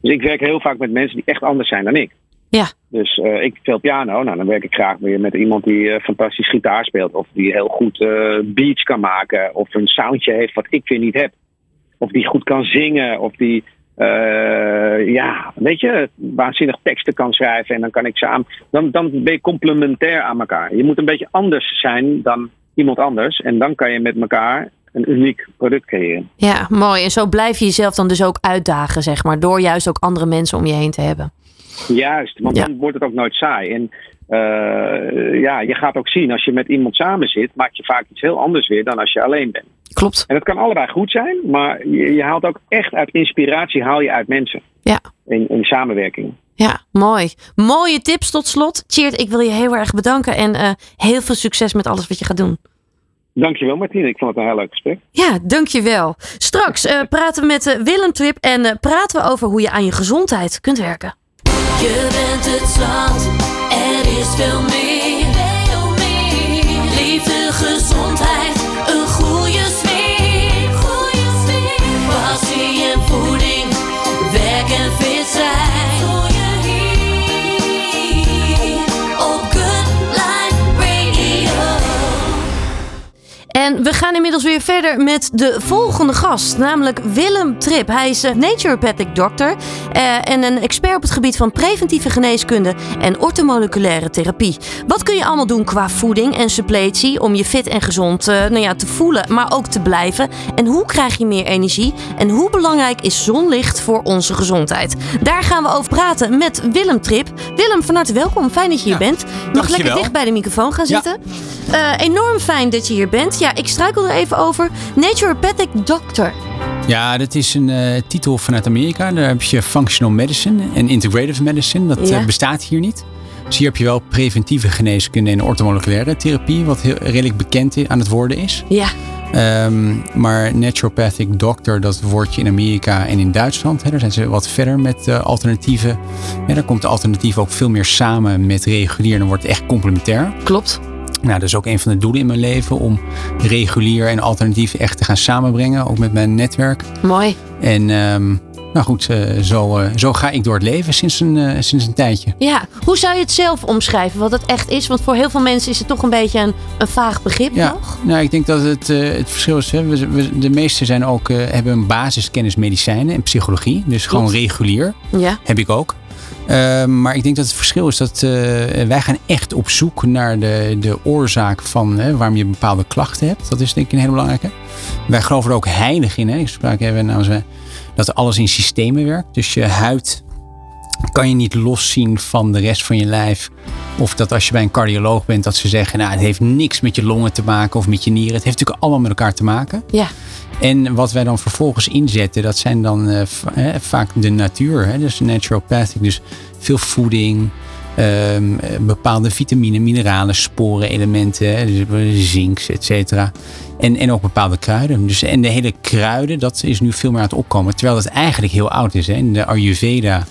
Dus ik werk heel vaak met mensen die echt anders zijn dan ik. Ja. Dus uh, ik speel piano, nou dan werk ik graag weer met iemand die uh, fantastisch gitaar speelt, of die heel goed uh, beats kan maken, of een soundje heeft wat ik weer niet heb, of die goed kan zingen, of die ja, weet je, waanzinnig teksten kan schrijven en dan kan ik samen. Dan, dan ben je complementair aan elkaar. Je moet een beetje anders zijn dan iemand anders. En dan kan je met elkaar een uniek product creëren. Ja, mooi. En zo blijf je jezelf dan dus ook uitdagen, zeg maar. Door juist ook andere mensen om je heen te hebben. Juist, want ja. dan wordt het ook nooit saai. En uh, ja, je gaat ook zien, als je met iemand samen zit, maak je vaak iets heel anders weer dan als je alleen bent. Klopt. En dat kan allebei goed zijn, maar je, je haalt ook echt uit inspiratie haal je uit mensen. Ja. In, in samenwerking. Ja, mooi. Mooie tips tot slot. Tjeerd, ik wil je heel erg bedanken en uh, heel veel succes met alles wat je gaat doen. Dankjewel Martine, ik vond het een heel leuk gesprek. Ja, dankjewel. Straks uh, praten we met uh, Willem Trip en uh, praten we over hoe je aan je gezondheid kunt werken. Je bent het zand, er is veel meer. En we gaan inmiddels weer verder met de volgende gast, namelijk Willem Trip. Hij is uh, naturopathic dokter uh, en een expert op het gebied van preventieve geneeskunde en ortomoleculaire therapie. Wat kun je allemaal doen qua voeding en suppletie om je fit en gezond uh, nou ja, te voelen, maar ook te blijven? En hoe krijg je meer energie? En hoe belangrijk is zonlicht voor onze gezondheid? Daar gaan we over praten met Willem Trip. Willem, van harte welkom. Fijn dat je hier ja, bent. Mag lekker dicht bij de microfoon gaan zitten. Ja. enorm fijn dat je hier bent. Ja, ik struikel er even over. Naturopathic Doctor. Ja, dat is een uh, titel vanuit Amerika. Daar heb je Functional Medicine en Integrative Medicine. Dat ja. uh, bestaat hier niet. Dus hier heb je wel preventieve geneeskunde en ortomoleculaire therapie, wat heel, redelijk bekend aan het worden is. Ja. Um, maar naturopathic doctor, dat woordje in Amerika en in Duitsland. Hè, daar zijn ze wat verder met uh, alternatieven. Ja, daar komt de alternatief ook veel meer samen met regulier. Dan wordt het echt complementair. Klopt. Nou, dat is ook een van de doelen in mijn leven om regulier en alternatief echt te gaan samenbrengen, ook met mijn netwerk. Mooi. En um, nou goed, uh, zo, uh, zo ga ik door het leven sinds een, uh, sinds een tijdje. Ja, hoe zou je het zelf omschrijven, wat het echt is? Want voor heel veel mensen is het toch een beetje een, een vaag begrip ja, nog. Nou, ik denk dat het, het verschil is, hè, we, we, de meesten zijn ook, hebben een basiskennis medicijnen en psychologie. Dus gewoon regulier. Ja. Heb ik ook. Uh, maar ik denk dat het verschil is dat uh, wij gaan echt op zoek naar de, de oorzaak van hè, waarom je bepaalde klachten hebt. Dat is denk ik een hele belangrijke. Wij geloven er ook heilig in. Hè. Ik sprak even namens mij dat alles in systemen werkt. Dus je huid kan je niet loszien van de rest van je lijf. Of dat als je bij een cardioloog bent, dat ze zeggen, nou, het heeft niks met je longen te maken of met je nieren. Het heeft natuurlijk allemaal met elkaar te maken. Ja. En wat wij dan vervolgens inzetten, dat zijn dan uh, vaak de natuur. Hè? Dus naturopathic, dus veel voeding, um, bepaalde vitamine, mineralen, sporen, elementen, dus zinks, et cetera. En, en ook bepaalde kruiden. Dus, en de hele kruiden, dat is nu veel meer aan het opkomen. Terwijl het eigenlijk heel oud is. Hè? In de Ayurveda,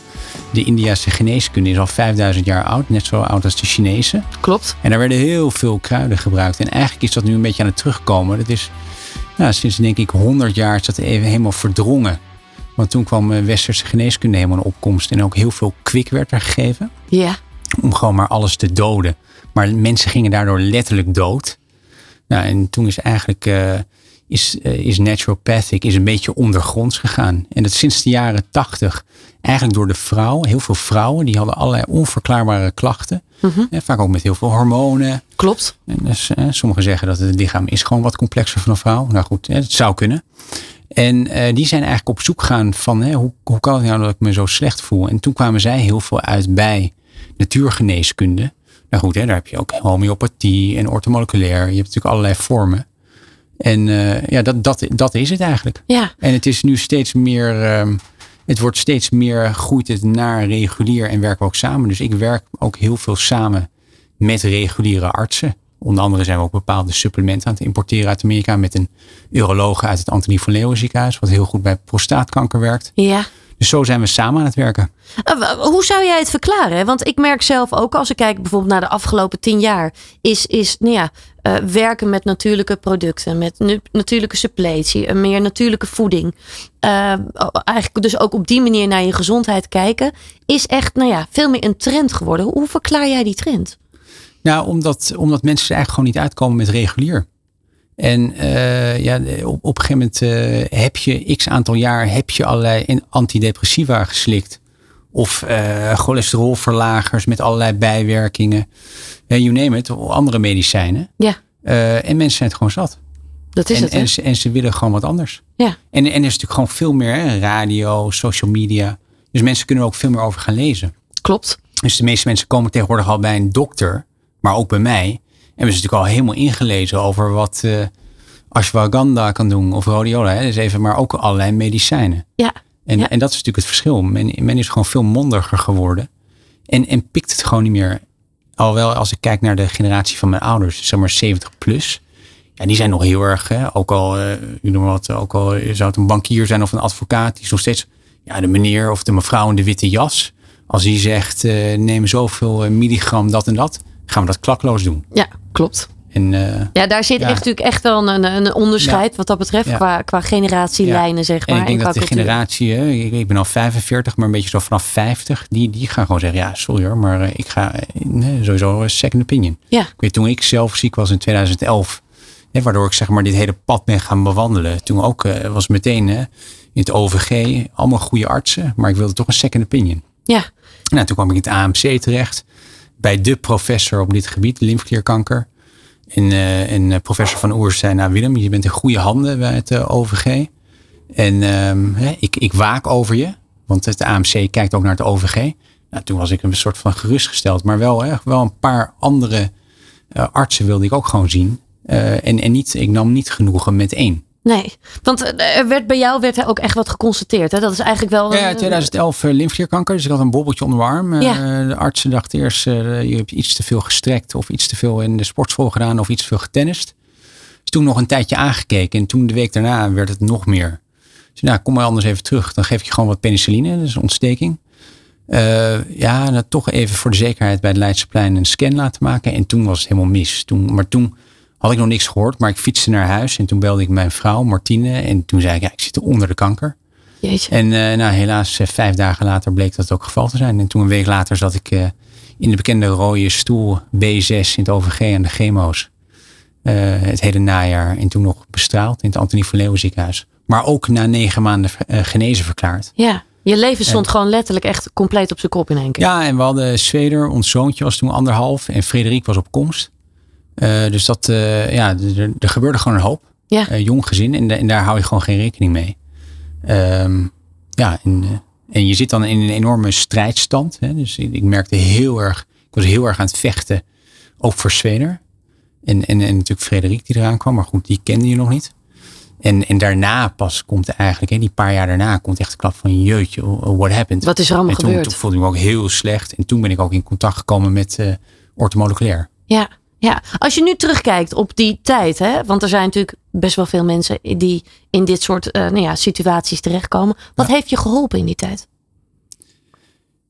de Indiase geneeskunde, is al 5000 jaar oud. Net zo oud als de Chinese. Klopt. En daar werden heel veel kruiden gebruikt. En eigenlijk is dat nu een beetje aan het terugkomen. Dat is nou, sinds denk ik 100 jaar is dat even helemaal verdrongen. Want toen kwam eh, westerse geneeskunde helemaal in opkomst. En ook heel veel kwik werd er gegeven. Ja. Om gewoon maar alles te doden. Maar mensen gingen daardoor letterlijk dood. Nou, en toen is eigenlijk uh, is, uh, is naturopathic is een beetje ondergronds gegaan. En dat sinds de jaren tachtig. Eigenlijk door de vrouw. Heel veel vrouwen die hadden allerlei onverklaarbare klachten. Mm vaak ook met heel veel hormonen. Klopt. En dus, eh, sommigen zeggen dat het lichaam is gewoon wat complexer van een vrouw. Nou goed, het zou kunnen. En die zijn eigenlijk op zoek gegaan van hè, hoe, hoe kan het nou dat ik me zo slecht voel? En toen kwamen zij heel veel uit bij natuurgeneeskunde. Nou goed, hè, daar heb je ook homeopathie en ortomoleculair. Je hebt natuurlijk allerlei vormen. En uh, ja, dat, dat, dat is het eigenlijk. Ja. En het is nu steeds meer, um, het wordt steeds meer, groeit het naar regulier en werken we ook samen. Dus ik werk ook heel veel samen met reguliere artsen. Onder andere zijn we ook bepaalde supplementen aan het importeren uit Amerika met een uroloog uit het Antonie van Leeuwen ziekenhuis, wat heel goed bij prostaatkanker werkt. Ja. Dus zo zijn we samen aan het werken. Uh, hoe zou jij het verklaren? Want ik merk zelf ook, als ik kijk bijvoorbeeld naar de afgelopen tien jaar, is, is nou ja, uh, werken met natuurlijke producten, met natuurlijke suppletie, een meer natuurlijke voeding. Uh, eigenlijk dus ook op die manier naar je gezondheid kijken, is echt nou ja, veel meer een trend geworden. Hoe verklaar jij die trend? Nou, omdat, omdat mensen er eigenlijk gewoon niet uitkomen met regulier. En uh, ja, op, op een gegeven moment heb je x aantal jaar heb je allerlei antidepressiva geslikt. Of uh, cholesterolverlagers met allerlei bijwerkingen. Ja, you name it, andere medicijnen. Ja. en mensen zijn het gewoon zat. Dat is en, het. En ze, en ze willen gewoon wat anders. Ja. En, en er is natuurlijk gewoon veel meer hè, radio, social media. Dus mensen kunnen er ook veel meer over gaan lezen. Klopt. Dus de meeste mensen komen tegenwoordig al bij een dokter, maar ook bij mij. En we zijn natuurlijk al helemaal ingelezen over wat uh, ashwagandha kan doen of rhodiola. Hè? Dus even maar ook allerlei medicijnen. Ja. En, ja. en dat is natuurlijk het verschil. Men, men is gewoon veel mondiger geworden. En, en pikt het gewoon niet meer. Alhoewel als ik kijk naar de generatie van mijn ouders, zeg maar 70 plus. Ja, die zijn nog heel erg, hè? ook al, uh, u noemt wat, ook al zou het een bankier zijn of een advocaat. Die is nog steeds, ja, de meneer of de mevrouw in de witte jas. Als die zegt, uh, neem zoveel milligram dat en dat gaan we dat klakloos doen. Ja, klopt. En, uh, ja, daar zit ja. echt natuurlijk echt wel een, een onderscheid ja. wat dat betreft Ja. qua, qua generatielijnen, zeg maar. en ik denk en dat de cultuur. generatie, ik, ik ben al 45, maar een beetje zo vanaf 50, die, die gaan gewoon zeggen, ja, sorry hoor, maar uh, ik ga uh, nee, sowieso een second opinion. Ja. Ik weet toen ik zelf ziek was in 2011, hè, waardoor ik zeg maar dit hele pad ben gaan bewandelen. Toen ook uh, was meteen in het OVG, allemaal goede artsen, maar ik wilde toch een second opinion. Ja. Nou, toen kwam ik in het AMC terecht bij de professor op dit gebied, lymfeklierkanker. En, en uh, professor van Oers zei, nou Willem, je bent in goede handen bij het uh, OVG. En hè, ik, ik waak over je, want het AMC kijkt ook naar het OVG. Nou, toen was ik een soort van gerustgesteld, maar wel, hè, wel een paar andere artsen wilde ik ook gewoon zien. En en niet, ik nam niet genoegen met één. Nee, want eh, er werd bij jou werd er ook echt wat geconstateerd. Hè? Dat is eigenlijk wel. Ja, 2011 uh, lymfeklierkanker. Dus ik had een bobbeltje onder mijn arm. Ja. Uh, de artsen dachten eerst, uh, je hebt iets te veel gestrekt of iets te veel in de sportschool gedaan of iets te veel getennist. Dus toen nog een tijdje aangekeken en toen de week daarna werd het nog meer. Dus nou, kom maar anders even terug. Dan geef ik je gewoon wat penicilline, dat is een ontsteking. Uh, ja, dan toch even voor de zekerheid bij het Leidseplein een scan laten maken. En toen was het helemaal mis. Toen, maar toen had ik nog niks gehoord, maar ik fietste naar huis. En toen belde ik mijn vrouw, Martine. En toen zei ik, ja, ik zit onder de kanker. Jeetje. En uh, nou, helaas, uh, vijf dagen later bleek dat het ook geval te zijn. En toen een week later zat ik uh, in de bekende rode stoel B6 in het OVG aan de chemo's. het hele najaar. En toen nog bestraald in het Antonie van Leeuwen ziekenhuis. Maar ook na negen maanden genezen verklaard. Ja. Je leven stond gewoon letterlijk echt compleet op zijn kop in één keer. Ja, en we hadden Zweder, ons zoontje was toen anderhalf. En Frederik was op komst. Uh, dus dat, uh, ja, er, gebeurde gewoon een hoop. Ja. Uh, jong gezin en, en, daar hou je gewoon geen rekening mee. Um, ja, en, En je zit dan in een enorme strijdstand. Hè? Dus ik merkte heel erg, ik was heel erg aan het vechten. Ook voor Zweder. En, en, en natuurlijk Frederik die eraan kwam. Maar goed, die kende je nog niet. En, en daarna pas komt er eigenlijk, hè, die paar jaar daarna, komt echt de klap van jeutje, what happened? Wat is er allemaal en toen, gebeurd? Toen voelde ik me ook heel slecht. En toen ben ik ook in contact gekomen met uh, ortomoleculair. Ja, ja, als je nu terugkijkt op die tijd, hè, want er zijn natuurlijk best wel veel mensen die in dit soort uh, nou ja, situaties terechtkomen. Wat ja. heeft je geholpen in die tijd?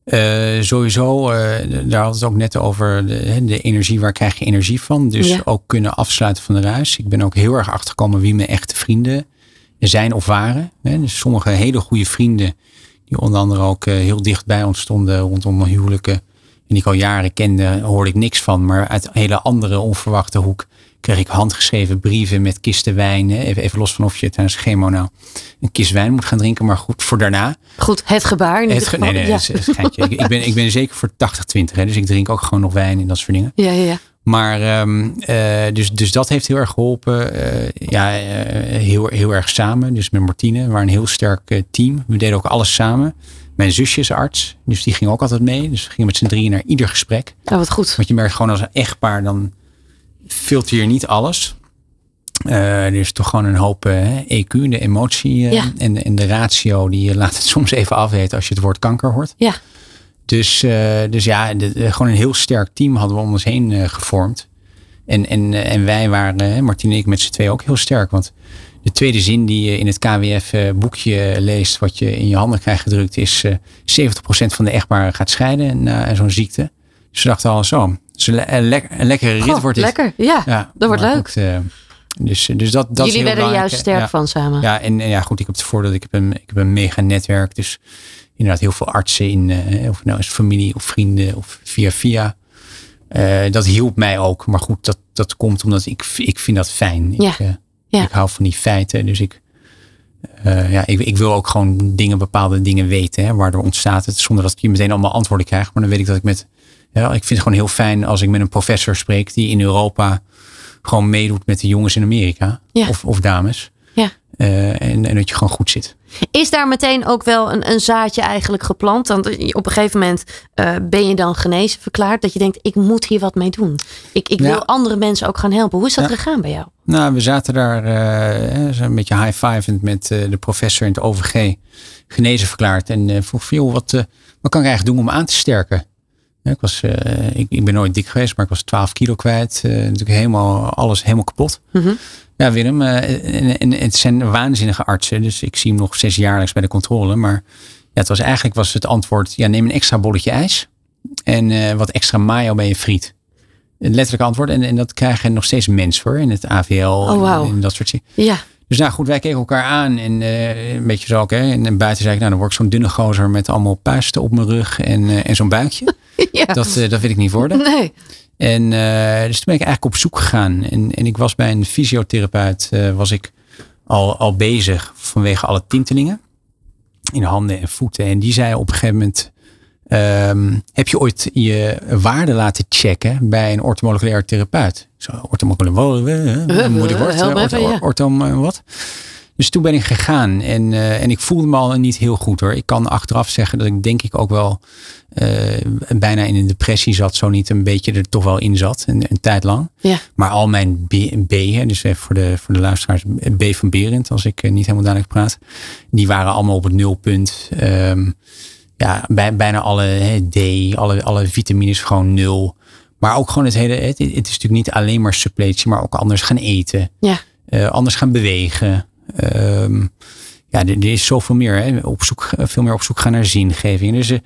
Uh, sowieso, uh, daar hadden we het ook net over de, de, energie, waar krijg je energie van? Dus ja. ook kunnen afsluiten van de ruis. Ik ben ook heel erg achtergekomen wie mijn echte vrienden zijn of waren. Hè. Dus sommige hele goede vrienden, die onder andere ook heel dicht bij ons stonden rondom huwelijken. Die ik al jaren kende, hoorde ik niks van. Maar uit een hele andere onverwachte hoek kreeg ik handgeschreven brieven met kisten wijn. Even, even los van of je tijdens chemo nou een kist wijn moet gaan drinken. Maar goed, voor daarna. Goed, het gebaar. Het ge nee, nee, ja. het, het ik, ik, ben, ik ben zeker voor 80-20. Dus ik drink ook gewoon nog wijn en dat soort dingen. Ja, ja, ja. Maar um, uh, dus, dus dat heeft heel erg geholpen. Uh, ja, uh, heel, heel erg samen. Dus met Martine, we waren een heel sterk team. We deden ook alles samen. Mijn zusje is arts, dus die ging ook altijd mee. Dus we gingen met z'n drieën naar ieder gesprek. Oh, wat goed. Want je merkt gewoon als een echtpaar, dan filter je niet alles. Uh, er is toch gewoon een hoop uh, EQ, de emotie uh, ja. en, en de ratio, die laat het soms even afweten als je het woord kanker hoort. Ja. Dus, dus ja, de, de, gewoon een heel sterk team hadden we om ons heen gevormd. En, en, en wij waren, Martine en ik met z'n twee ook heel sterk. Want de tweede zin die je in het KWF boekje leest, wat je in je handen krijgt gedrukt, is 70% van de echtparen gaat scheiden na zo'n ziekte. Dus we dachten al zo, dus een, een, le een lekkere rit Goh, wordt dit. Lekker, ja, ja dat wordt leuk. Goed, uh, dus, dus dat, dat Jullie werden er juist sterk ja. van samen. Ja, en, en ja, goed, ik heb het voordeel, ik heb een, ik heb een mega netwerk. Dus inderdaad heel veel artsen in, uh, of nou is familie of vrienden of via via. Uh, dat hielp mij ook. Maar goed, dat, dat komt omdat ik, ik vind dat fijn. Ja. Ik, ja. ik hou van die feiten. Dus ik, uh, ja, ik, ik wil ook gewoon dingen, bepaalde dingen weten. Hè, waardoor ontstaat het. Zonder dat ik hier meteen allemaal antwoorden krijg. Maar dan weet ik dat ik met ja, ik vind het gewoon heel fijn als ik met een professor spreek die in Europa gewoon meedoet met de jongens in Amerika. Ja. Of, of dames. Ja. Uh, en, en dat je gewoon goed zit. Is daar meteen ook wel een, een zaadje eigenlijk geplant? Want op een gegeven moment uh, ben je dan genezen verklaard. Dat je denkt, ik moet hier wat mee doen. Ik, ik wil andere mensen ook gaan helpen. Hoe is dat Ja. gegaan bij jou? Nou, we zaten daar uh, een beetje high-fivend met uh, de professor in het OVG. Genezen verklaard. En vroeg van, joh, wat, wat kan ik eigenlijk doen om aan te sterken? Ja, ik, was, ik, ik ben nooit dik geweest, maar ik was 12 kilo kwijt. Natuurlijk helemaal, alles helemaal kapot. Mm -hmm. Ja, Willem, uh, en, en, het zijn waanzinnige artsen. Dus ik zie hem nog zes jaarlijks bij de controle. Maar ja, het was eigenlijk was het antwoord, ja, neem een extra bolletje ijs. En uh, wat extra mayo bij je friet. Een letterlijk antwoord. En, en dat krijgen nog steeds mensen voor in het AVL. Oh, wow. en, en dat soort dingen. Ja. Dus nou goed, wij keken elkaar aan en uh, een beetje zo ook. Hè, en, en buiten zei ik, nou dan word ik zo'n dunne gozer met allemaal puisten op mijn rug en, uh, en zo'n buikje. ja. dat, dat wil ik niet worden. Nee. En dus toen ben ik eigenlijk op zoek gegaan. En, en ik was bij een fysiotherapeut, was ik al, al bezig vanwege alle tintelingen. In handen en voeten. En die zei op een gegeven moment, um, heb je ooit je waarde laten checken bij een ortomoleculair therapeut? Zo, ortomoleculair, moeilijk woord. Ortom, ja. ortom, wat? Dus toen ben ik gegaan en, uh, en ik voelde me al niet heel goed hoor. Ik kan achteraf zeggen dat ik denk ik ook wel uh, bijna in een depressie zat. Zo niet een beetje er toch wel in zat, een, een tijd lang. Ja. Maar al mijn B, B hè, dus even voor de, voor de luisteraars, B van Berend, als ik niet helemaal duidelijk praat. Die waren allemaal op het nulpunt. Um, ja, bij, bijna alle hè, D, alle, alle vitamines gewoon nul. Maar ook gewoon het hele, het, het is natuurlijk niet alleen maar suppletie, maar ook anders gaan eten. Ja. Uh, anders gaan bewegen. Um, ja, er, er, is zoveel meer. Hè? Op zoek, veel meer op zoek gaan naar zingeving. Dus uh,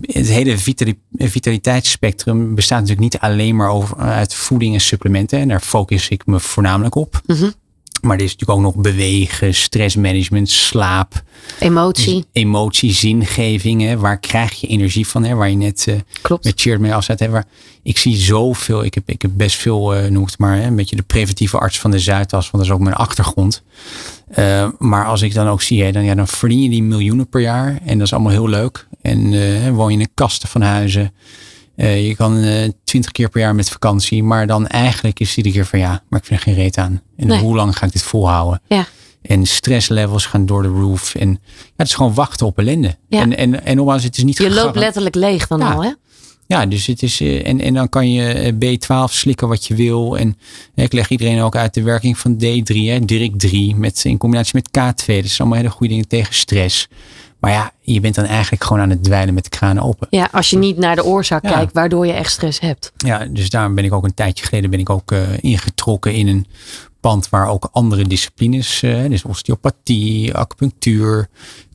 het hele vitali vitaliteitsspectrum bestaat natuurlijk niet alleen maar over, uit voeding en supplementen. En daar focus ik me voornamelijk op. -hmm. Maar er is natuurlijk ook nog bewegen, stressmanagement, slaap. Emotie. Emotie, zingeving. Hè? Waar krijg je energie van? Hè? Waar je net uh, Klopt. met Cheert mee afzet. Hè? Waar, ik zie zoveel. Ik heb, ik heb best veel, uh, noem het maar, hè? een beetje de preventieve arts van de Zuidas. Want dat is ook mijn achtergrond. Uh, maar als ik dan ook zie, hè, dan, ja, dan verdien je die miljoenen per jaar. En dat is allemaal heel leuk. En woon je in kasten van huizen. Uh, je kan twintig keer per jaar met vakantie. Maar dan eigenlijk is iedere keer van ja, maar ik vind er geen reet aan. En Nee. hoe lang ga ik dit volhouden? Ja. En stresslevels gaan door de roof. En ja, het is gewoon wachten op ellende. Ja. En, en, en nogmaals, het is niet Je loopt letterlijk leeg dan Ja. al, hè? Ja, dus het is. eh, En, en dan kan je eh, B12 slikken wat je wil. En eh, ik leg iedereen ook uit de werking van D3, hè, DIRIC 3, met, in combinatie met K2. Dat zijn allemaal hele goede dingen tegen stress. Maar ja, je bent dan eigenlijk gewoon aan het dweilen met de kraan open. Ja, als je niet naar de oorzaak Ja. kijkt waardoor je echt stress hebt. Ja, dus daarom ben ik ook een tijdje geleden ben ik ook eh, ingetrokken in een pand waar ook andere disciplines, eh, dus osteopathie, acupunctuur,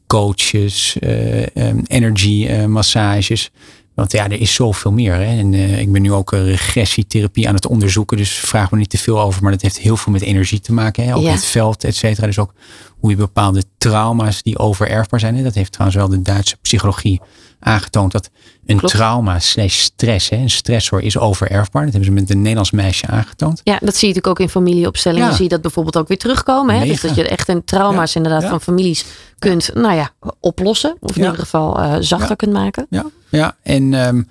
coaches, ehm, energy massages. Want ja, er is zoveel meer. Hè? En ik ben nu ook regressietherapie aan het onderzoeken. Dus vraag me niet te veel over. Maar dat heeft heel veel met energie te maken. Hè? Ook Ja. het veld, et cetera. Dus ook hoe je bepaalde trauma's die overerfbaar zijn. Hè? Dat heeft trouwens wel de Duitse psychologie aangetoond. Dat een Klopt. trauma slash stress, hè? een stressor is overerfbaar. Dat hebben ze met een Nederlands meisje aangetoond. Ja, dat zie je natuurlijk ook in familieopstellingen. Ja. Zie je dat bijvoorbeeld ook weer terugkomen. Hè? Dus dat je echt in trauma's Ja. inderdaad Ja. van families kunt, nou ja, oplossen. Of in ieder geval eh, zachter kunt maken. Ja, ja. en ehm,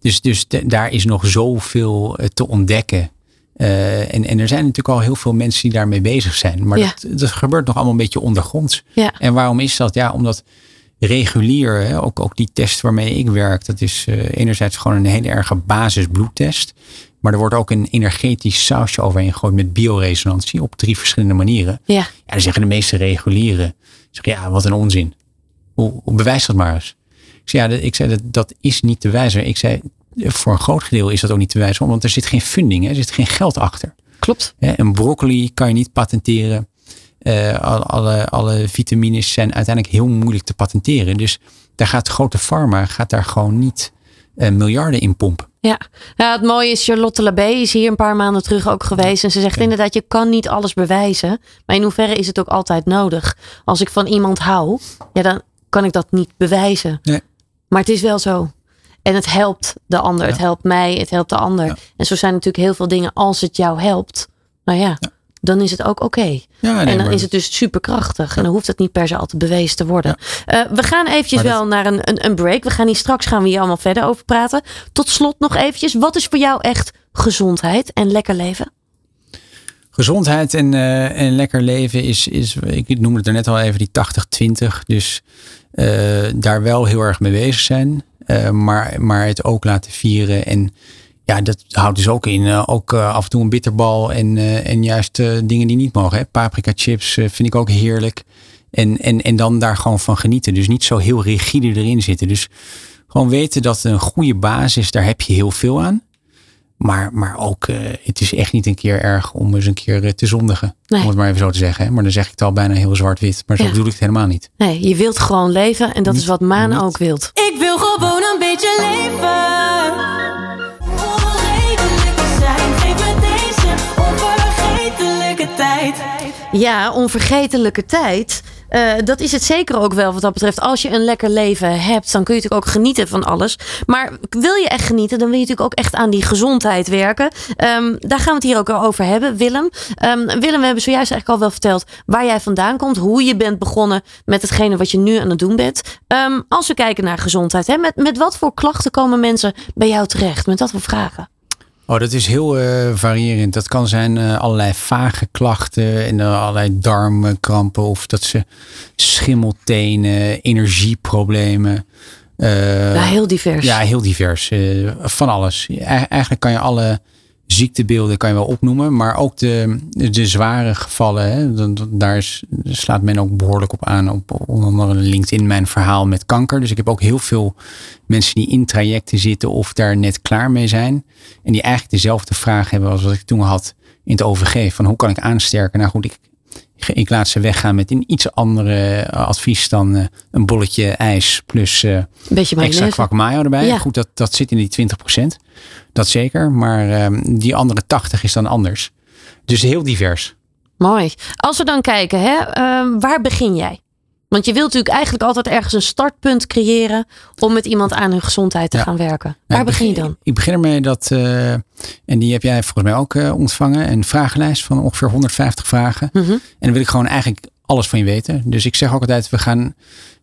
dus, dus de- daar is nog zoveel eh, te ontdekken. Eh, en, en er zijn natuurlijk al heel veel mensen die daarmee bezig zijn. Maar Ja. dat, dat gebeurt nog allemaal een beetje ondergronds. Ja. En waarom is dat? Ja, omdat regulier, hè, ook, ook die test waarmee ik werk, dat is eh, enerzijds gewoon een hele erge basisbloedtest. Maar er wordt ook een energetisch sausje overheen gegooid met bioresonantie op drie verschillende manieren. Ja, Ja, dan zeggen de meeste regulieren, ja, wat een onzin. Hoe, hoe bewijs dat maar eens? Ik zei, ja, dat, ik zei dat, dat is niet te wijzen. Ik zei, voor een groot gedeelte is dat ook niet te wijzen, want er zit geen funding, hè, er zit geen geld achter. klopt. Een broccoli kan je niet patenteren. Eh, alle, alle, vitamines zijn uiteindelijk heel moeilijk te patenteren. Dus daar gaat grote pharma gaat daar gewoon niet eh, miljarden in pompen. Ja. ja, het mooie is, Charlotte Labé is hier een paar maanden terug ook geweest. En ze zegt inderdaad, je kan niet alles bewijzen. Maar in hoeverre is het ook altijd nodig? Als ik van iemand hou, ja, dan kan ik dat niet bewijzen. Nee. Maar het is wel zo. En het helpt de ander. Het helpt mij, het helpt de ander. Ja. En zo zijn natuurlijk heel veel dingen. Als het jou helpt, nou ja, dan is het ook oké. Ja, en dan is het dus superkrachtig. En dan hoeft het niet per se altijd bewezen te worden. Eh, we gaan eventjes dat- wel naar een, een, een break. We gaan hier straks gaan we hier allemaal verder over praten. Tot slot nog eventjes. Wat is voor jou echt gezondheid en lekker leven? Gezondheid en, eh, en lekker leven is, is, ik noemde het er net al even, die 80-20. Dus eh, daar wel heel erg mee bezig zijn. Eh, maar, maar het ook laten vieren. En ja, dat houdt dus ook in. eh, ook eh, af en toe een bitterbal en, en juist dingen die niet mogen. Hè. Paprika chips vind ik ook heerlijk. En, en, en dan daar gewoon van genieten. Dus niet zo heel rigide erin zitten. Dus gewoon weten dat een goede basis, daar heb je heel veel aan. Maar, maar ook, eh, het is echt niet een keer erg om eens een keer eh, te zondigen. Nee. Om het maar even zo te zeggen. Hè? Maar dan zeg ik het al bijna heel zwart-wit. Maar zo Ja. bedoel ik het helemaal niet. Nee, je wilt gewoon leven. En dat is wat Maan niet. ook wilt. Ik wil gewoon een beetje leven. Ja, onvergetelijke tijd. Eh, dat is het zeker ook wel wat dat betreft. Als je een lekker leven hebt, dan kun je natuurlijk ook genieten van alles. Maar wil je echt genieten, dan wil je natuurlijk ook echt aan die gezondheid werken. Ehm, daar gaan we het hier ook over hebben, Willem. Ehm, Willem, we hebben zojuist eigenlijk al wel verteld waar jij vandaan komt. Hoe je bent begonnen met hetgene wat je nu aan het doen bent. Ehm, als we kijken naar gezondheid, hè, met, met wat voor klachten komen mensen bij jou terecht? Met wat voor vragen? Oh, dat is heel eh, variërend. Dat kan zijn eh, allerlei vage klachten en eh, allerlei darmkrampen of dat ze schimmeltenen, energieproblemen. ja, heel divers. Ja, heel divers. van alles. Eigenlijk kan je alle ziektebeelden kan je wel opnoemen. Maar ook de, de zware gevallen. Hè, daar slaat men ook behoorlijk op aan. Op onder andere LinkedIn mijn verhaal met kanker. Dus ik heb ook heel veel mensen die in trajecten zitten. Of daar net klaar mee zijn. En die eigenlijk dezelfde vraag hebben als wat ik toen had in het OVG. Van hoe kan ik aansterken? Nou goed, ik, ik laat ze weggaan met een iets andere advies dan eh, een bolletje ijs plus... eh, Een beetje extra kwak mayo erbij. Ja. Goed, dat, dat zit in die 20%. Dat zeker. Maar ehm, die andere 80 is dan anders. Dus heel divers. Mooi. Als we dan kijken, hè, ehm, waar begin jij? Want je wilt natuurlijk eigenlijk altijd ergens een startpunt creëren om met iemand aan hun gezondheid te Ja. gaan werken. Waar begin je dan? Ik begin ermee dat, eh, en die heb jij volgens mij ook eh, ontvangen, een vragenlijst van ongeveer 150 vragen. Mhm. En dan wil ik gewoon eigenlijk alles van je weten. Dus ik zeg ook altijd, we gaan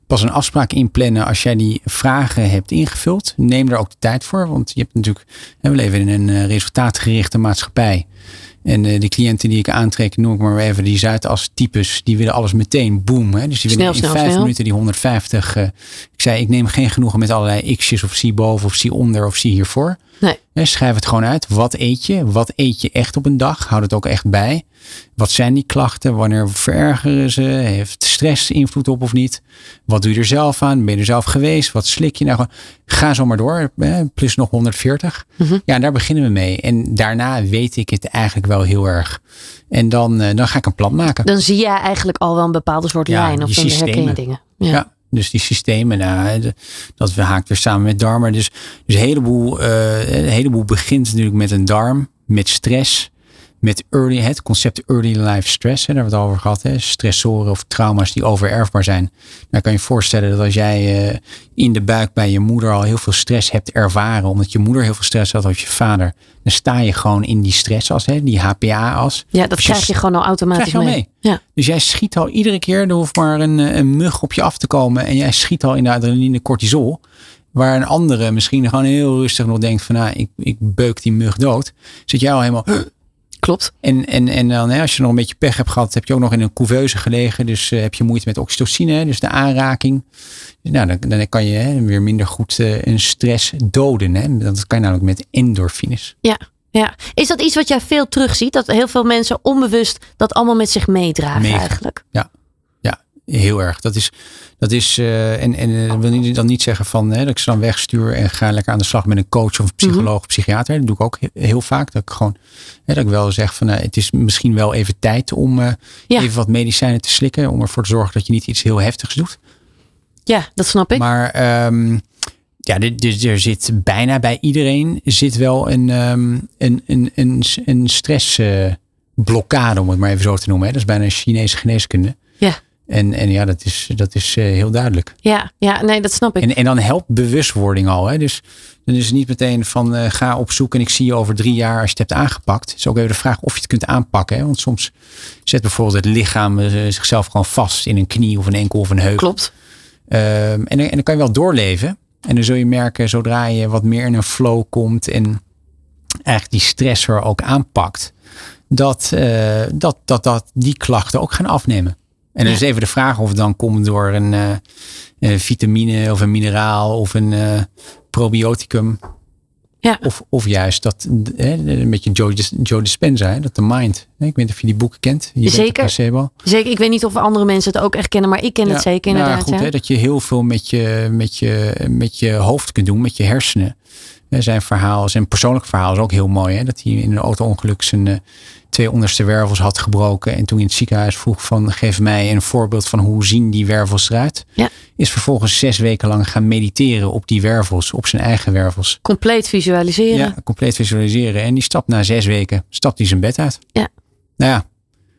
pas een afspraak inplannen als jij die vragen hebt ingevuld. Neem er ook de tijd voor, want je hebt natuurlijk, we leven in een eh, resultaatgerichte maatschappij. En de cliënten die ik aantrek, noem ik maar even die Zuidas-types, die willen alles meteen boom. Hè? Dus die willen in vijf minuten die 150. ik zei, ik neem geen genoegen met allerlei x'jes of zie boven of zie onder of zie hiervoor. Nee. schrijf het gewoon uit. Wat eet je? Wat eet je echt op een dag? Houd het ook echt bij. Wat zijn die klachten? Wanneer verergeren ze? Heeft stress invloed op of niet? Wat doe je er zelf aan? Ben je er zelf geweest? Wat slik je nou? Ga zo maar door. Plus nog 140. Mhm. Ja, daar beginnen we mee. En daarna weet ik het eigenlijk wel heel erg. En dan, eh, dan ga ik een plan maken. Dan zie jij eigenlijk al wel een bepaalde soort lijn. Of dan herken je dingen. ja. Dus die systemen, nou, dat haakt weer samen met darmen. Dus, dus heleboel, uh, een heleboel begint natuurlijk met een darm, met stress met early, het concept early life stress, hè, daar hebben we het over gehad. Hè, stressoren of trauma's die overerfbaar zijn. Dan kan je je voorstellen dat als jij uh, in de buik bij je moeder al heel veel stress hebt ervaren, omdat je moeder heel veel stress had of je vader, dan sta je gewoon in die stressas, hè, die HPA-as. Ja, dat krijg je, gewoon al automatisch mee. mee. Ja. Dus jij schiet al iedere keer, er hoeft maar een, eh, een mug op je af te komen en jij schiet al in de adrenaline cortisol. Waar een andere misschien gewoon heel rustig nog denkt van nou, ik, ik beuk die mug dood. Zit jij al helemaal Klopt. En, en, en dan, hè, als je nog een beetje pech hebt gehad, heb je ook nog in een couveuse gelegen. Dus uh, heb je moeite met oxytocine, dus de aanraking. Nou, dan, dan kan je hè, weer minder goed uh, een stress doden. Hè. Dat kan je namelijk met endorfines. Ja, ja. Is dat iets wat jij veel terugziet? Dat heel veel mensen onbewust dat allemaal met zich meedragen eigenlijk? Ja, Heel erg. Dat is, dat is uh, en, en uh, wil dan niet zeggen van hè, dat ik ze dan wegstuur en ga lekker aan de slag met een coach of psycholoog of mhm. psychiater. Dat doe ik ook heel vaak. Dat ik gewoon, hè, dat ik wel zeg van uh, het is misschien wel even tijd om ja. even wat medicijnen te slikken. Om ervoor te zorgen dat je niet iets heel heftigs doet. Ja, dat snap ik. Maar um, ja, er, er zit bijna bij iedereen zit wel een, um, een, een, een, een stressblokkade, om het maar even zo te noemen. Hè. Dat is bijna een Chinese geneeskunde. En, en ja, dat is, dat is uh, heel duidelijk. Ja, ja, nee, dat snap ik. En, en dan helpt bewustwording al. Hè? Dus dan is het niet meteen van uh, ga op zoek en ik zie je over drie jaar als je het hebt aangepakt. Het is ook even de vraag of je het kunt aanpakken. Hè? Want soms zet bijvoorbeeld het lichaam uh, zichzelf gewoon vast in een knie of een enkel of een heup. Klopt. Um, en, en dan kan je wel doorleven. En dan zul je merken, zodra je wat meer in een flow komt en eigenlijk die stressor ook aanpakt, dat, dat, dat, dat die klachten ook gaan afnemen. En dan is even de vraag of het dan komt door een, uh, een vitamine of een mineraal of een uh, probioticum. Ja. Of, of juist dat, hè, een beetje Joe, Joe Dispenza, dat de mind. Ik weet niet of je die boeken kent. Je zeker. Zeker. Ik weet niet of andere mensen het ook echt kennen, maar ik ken het zeker nou inderdaad. Nou, goed, Hè, dat je heel veel met je, met, je, met je hoofd kunt doen, met je hersenen. Zijn verhaal, zijn persoonlijk verhaal is ook heel mooi. Hè? Dat hij in een auto-ongeluk zijn uh, twee onderste wervels had gebroken. En toen in het ziekenhuis vroeg van geef mij een voorbeeld van hoe zien die wervels eruit. Ja. Is vervolgens zes weken lang gaan mediteren op die wervels, op zijn eigen wervels. Compleet visualiseren. Ja, compleet visualiseren. En die stapt na zes weken, stapt hij zijn bed uit. Ja. Nou ja.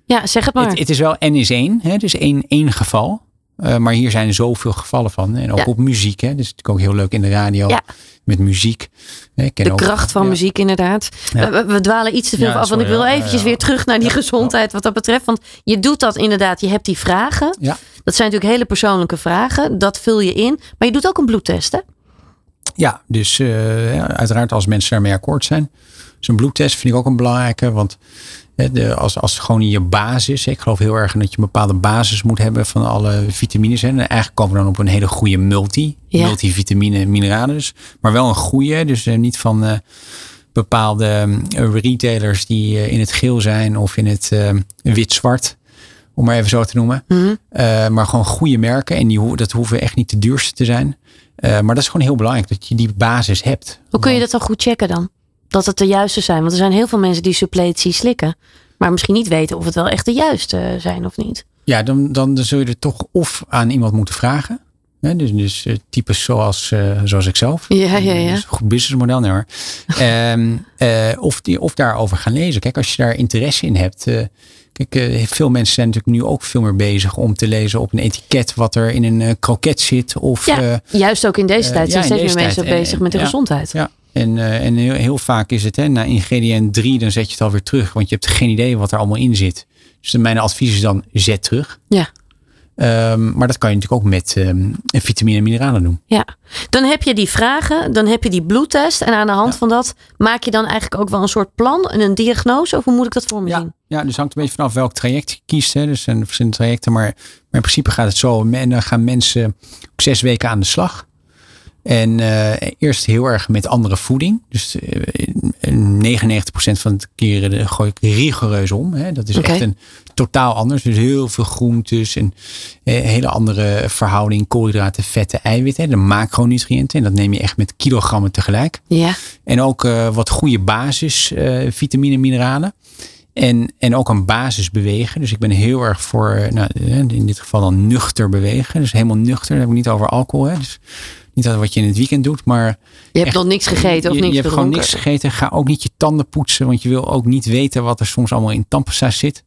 Ja, zeg het maar. Het, het is wel N is één, hè? dus één, één geval. Uh, maar hier zijn zoveel gevallen van. En ook ja. op muziek. Hè? Dus natuurlijk ook heel leuk in de radio. Ja met muziek. de kracht van muziek inderdaad. We, we, dwalen iets te veel af. Want ik wil eventjes weer terug naar die gezondheid wat dat betreft. Want je doet dat inderdaad. Je hebt die vragen. Ja. Dat zijn natuurlijk hele persoonlijke vragen. Dat vul je in. Maar je doet ook een bloedtest hè? Ja, dus uh, uiteraard als mensen daarmee akkoord zijn. Zo'n bloedtest vind ik ook een belangrijke. Want de, als, als gewoon in je basis. Ik geloof heel erg dat je een bepaalde basis moet hebben van alle vitamines. En eigenlijk komen we dan op een hele goede multi. Ja. Multivitamine mineralen dus. Maar wel een goede. Dus eh, niet van uh, bepaalde uh, retailers die in het geel zijn of in het wit-zwart. Om maar even zo te noemen. Mm maar gewoon goede merken. En die, dat hoeven echt niet de duurste te zijn. maar dat is gewoon heel belangrijk dat je die basis hebt. Hoe kun je dat dan goed checken dan? Dat het de juiste zijn. Want er zijn heel veel mensen die suppletie slikken. Maar misschien niet weten of het wel echt de juiste zijn of niet. Ja, dan, dan zul je er toch of aan iemand moeten vragen. Hè? Dus, dus uh, types zoals, uh, zoals ik zelf. Ja, ja, ja. Dus goed businessmodel, nee hoor. um, uh, of, die, of daarover gaan lezen. Kijk, als je daar interesse in hebt. kijk, veel mensen zijn natuurlijk nu ook veel meer bezig om te lezen op een etiket wat er in een kroket zit. Of, ja, juist ook in deze tijd zijn steeds meer mensen bezig met de gezondheid. Ja, en, uh, en heel, heel, vaak is het, hè, na ingrediënt 3, dan zet je het alweer terug. Want je hebt geen idee wat er allemaal in zit. Dus mijn advies is dan, zet terug. Ja. Ehm, maar dat kan je natuurlijk ook met um, vitamine en mineralen doen. Ja, dan heb je die vragen, dan heb je die bloedtest. En aan de hand van dat maak je dan eigenlijk ook wel een soort plan en een diagnose? Of hoe moet ik dat voor me ja, zien? Ja, dus hangt een beetje vanaf welk traject je kiest. Hè. Dus er zijn verschillende trajecten. Maar, maar in principe gaat het zo. En dan gaan mensen zes weken aan de slag. En uh, eerst heel erg met andere voeding. Dus uh, 99% van de keren gooi ik rigoureus om. Hè. Dat is okay. echt een totaal anders. Dus heel veel groentes en uh, hele andere verhouding koolhydraten, vetten, eiwitten. De macronutriënten. En dat neem je echt met kilogrammen tegelijk. Ja. En ook wat goede basis vitamine, mineralen. En, en ook een basis bewegen. Dus ik ben heel erg voor, nou, in dit geval dan nuchter bewegen. Dus helemaal nuchter. Dan heb ik niet over alcohol. Hè. Dus niet dat wat je in het weekend doet, maar. Je hebt nog niks gegeten of je, niks Je hebt gewoon niks gegeten. Ga ook niet je tanden poetsen, want je wil ook niet weten wat er soms allemaal in tandpasta zit.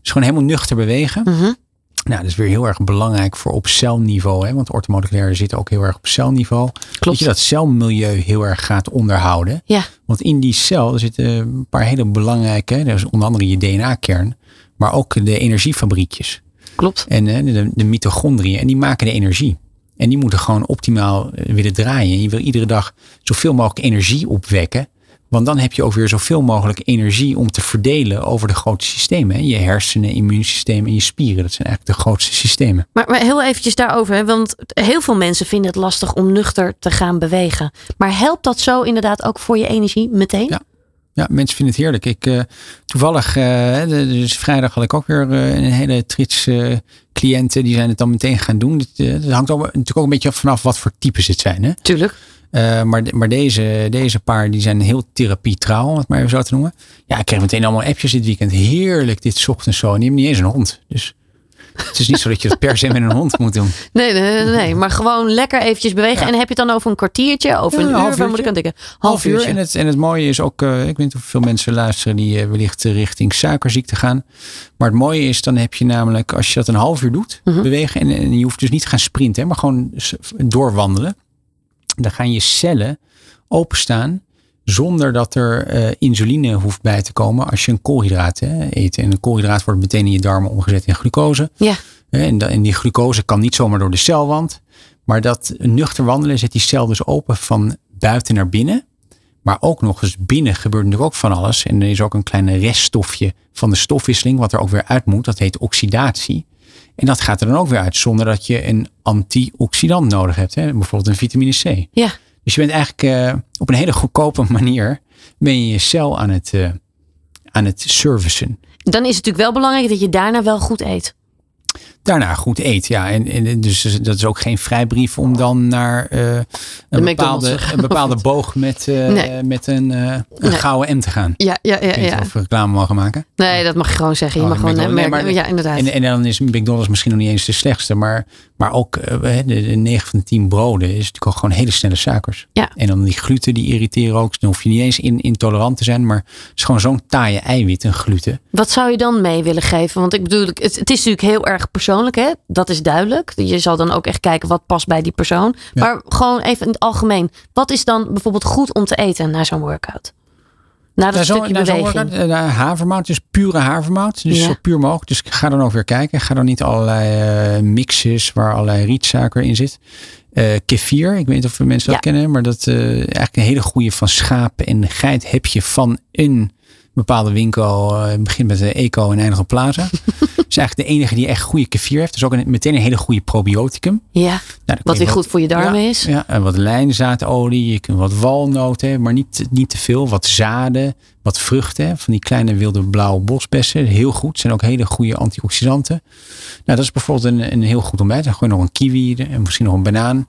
Dus gewoon helemaal nuchter bewegen. Mm -hmm. Nou, dat is weer heel erg belangrijk voor op celniveau. Hè? Want orthomoleculaire zitten ook heel erg op celniveau. Klopt. Dat je dat celmilieu heel erg gaat onderhouden. Ja. Want in die cel er zitten een paar hele belangrijke. Is onder andere je DNA-kern. Maar ook de energiefabriekjes. Klopt. En de, de mitochondriën. En die maken de energie. En die moeten gewoon optimaal willen draaien. Je wil iedere dag zoveel mogelijk energie opwekken. Want dan heb je ook weer zoveel mogelijk energie om te verdelen over de grote systemen. Je hersenen, immuunsysteem en je spieren. Dat zijn eigenlijk de grootste systemen. Maar, maar heel eventjes daarover. Want heel veel mensen vinden het lastig om nuchter te gaan bewegen. Maar helpt dat zo inderdaad ook voor je energie meteen? Ja. Ja, mensen vinden het heerlijk. Ik, uh, toevallig, uh, dus vrijdag had ik ook weer uh, een hele trits cliënten. Die zijn het dan meteen gaan doen. Het, hangt ook, natuurlijk ook een beetje vanaf wat voor types het zijn. Hè? Tuurlijk. maar maar deze, deze paar die zijn heel therapietrouw, om het maar even zo te noemen. Ja, ik kreeg meteen allemaal appjes dit weekend. Heerlijk dit ochtends zo. En die hebben niet eens een hond. Dus het is niet zo dat je het per se met een hond moet doen. Nee, nee, nee, maar gewoon lekker eventjes bewegen. Ja. En heb je het dan over een kwartiertje, over ja, een, een uur? Waar moet ik aan denken? Half, half uur. En het, en het mooie is ook, uh, ik weet niet of veel mensen luisteren die uh, wellicht richting suikerziekte gaan. Maar het mooie is, dan heb je namelijk, als je dat een half uur doet, Mhm. bewegen. En, en, je hoeft dus niet te gaan sprinten, hè, maar gewoon doorwandelen. Dan gaan je cellen openstaan zonder dat er uh, insuline hoeft bij te komen als je een koolhydraat hè, eet. En een koolhydraat wordt meteen in je darmen omgezet in glucose. Ja. En, en die glucose kan niet zomaar door de celwand. Maar dat nuchter wandelen zet die cel dus open van buiten naar binnen. Maar ook nog eens binnen gebeurt natuurlijk ook van alles. En er is ook een klein reststofje van de stofwisseling wat er ook weer uit moet. Dat heet oxidatie. En dat gaat er dan ook weer uit zonder dat je een antioxidant nodig hebt. Hè? Bijvoorbeeld een vitamine C. Ja. Dus je bent eigenlijk uh, op een hele goedkope manier ben je je cel aan het, uh, aan het servicen. Dan is het natuurlijk wel belangrijk dat je daarna wel goed eet. Daarna goed eet, ja. En, en dus dat is ook geen vrijbrief om dan naar uh, een, bepaalde, een bepaalde boog met, uh, nee. met een, uh, een nee. gouden M te gaan. Ja, ja, ja. ja. Of reclame mogen maken. Nee, dat mag je gewoon zeggen. Je oh, mag gewoon nee, merken. maar, ja, inderdaad. En, en dan is McDonald's misschien nog niet eens de slechtste. Maar, maar ook de, de 9 van de 10 broden is natuurlijk ook gewoon hele snelle suikers. Ja. En dan die gluten die irriteren ook. Dan hoef je niet eens in, intolerant te zijn. Maar het is gewoon zo'n taaie eiwit, een gluten. Wat zou je dan mee willen geven? Want ik bedoel, het, het is natuurlijk heel erg persoonlijk. Hè? Dat is duidelijk. Je zal dan ook echt kijken wat past bij die persoon. Ja. Maar gewoon even in het algemeen. Wat is dan bijvoorbeeld goed om te eten na zo'n workout? Na dat zo, stukje beweging. Workout, uh, havermout, dus pure havermout. Dus Ja. zo puur mogelijk. Dus ga dan ook weer kijken. Ga dan niet allerlei uh, mixes waar allerlei rietsuiker in zit. Uh, kefir, ik weet niet of mensen dat kennen. Maar dat uh, eigenlijk een hele goede van schaap en geit heb je van een bepaalde winkel. Begint met de Eco en eindigt op Plaza. is eigenlijk de enige die echt goede kefir heeft. Dus ook een, meteen een hele goede probioticum. Ja, Nou, wat weer goed voor je darmen ja, is. Ja, en wat lijnzaadolie, je kunt wat walnoten, maar niet, niet te veel. Wat zaden, wat vruchten, van die kleine wilde blauwe bosbessen. Heel goed, zijn ook hele goede antioxidanten. Nou, dat is bijvoorbeeld een, een heel goed ontbijt. Dan gooi je nog een kiwi en misschien nog een banaan.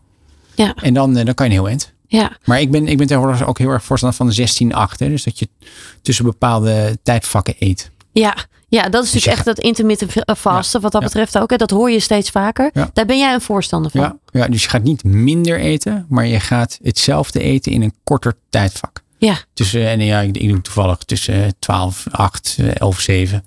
Ja, En dan, eh, dan kan je een heel eind. ja. Maar ik ben, ik ben tegenwoordig ook heel erg voorstander van de 16-8. Dus dat je tussen bepaalde tijdvakken eet. Ja, ja, dat is Dus natuurlijk je echt dat intermittent fasten wat dat betreft ook. Hè. Dat hoor je steeds vaker. Daar ben jij een voorstander van. Ja, ja, dus je gaat niet minder eten, maar je gaat hetzelfde eten in een korter tijdvak. Ja, Tussen, en ja, ik, ik doe toevallig tussen eh, 12, 8, eh, 11, 7.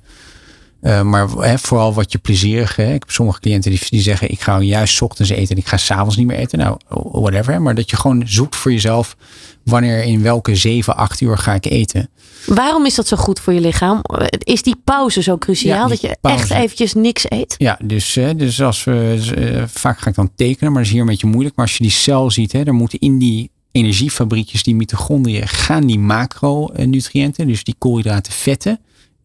Uh, maar vooral wat je plezierig. Ik heb sommige cliënten die, die zeggen: ik ga juist 's ochtends eten en ik ga s'avonds niet meer eten. Nou, whatever. Maar dat je gewoon zoekt voor jezelf wanneer in welke 7, 8 uur ga ik eten. Waarom is dat zo goed voor je lichaam? Is die pauze zo cruciaal dat je echt eventjes niks eet? Ja, dus, dus als we uh, vaak ga ik dan tekenen, maar dat is hier een beetje moeilijk. Maar als je die cel ziet, hè, dan moeten in die energiefabriekjes, die mitochondriën, gaan die macronutriënten, dus die koolhydraten, vetten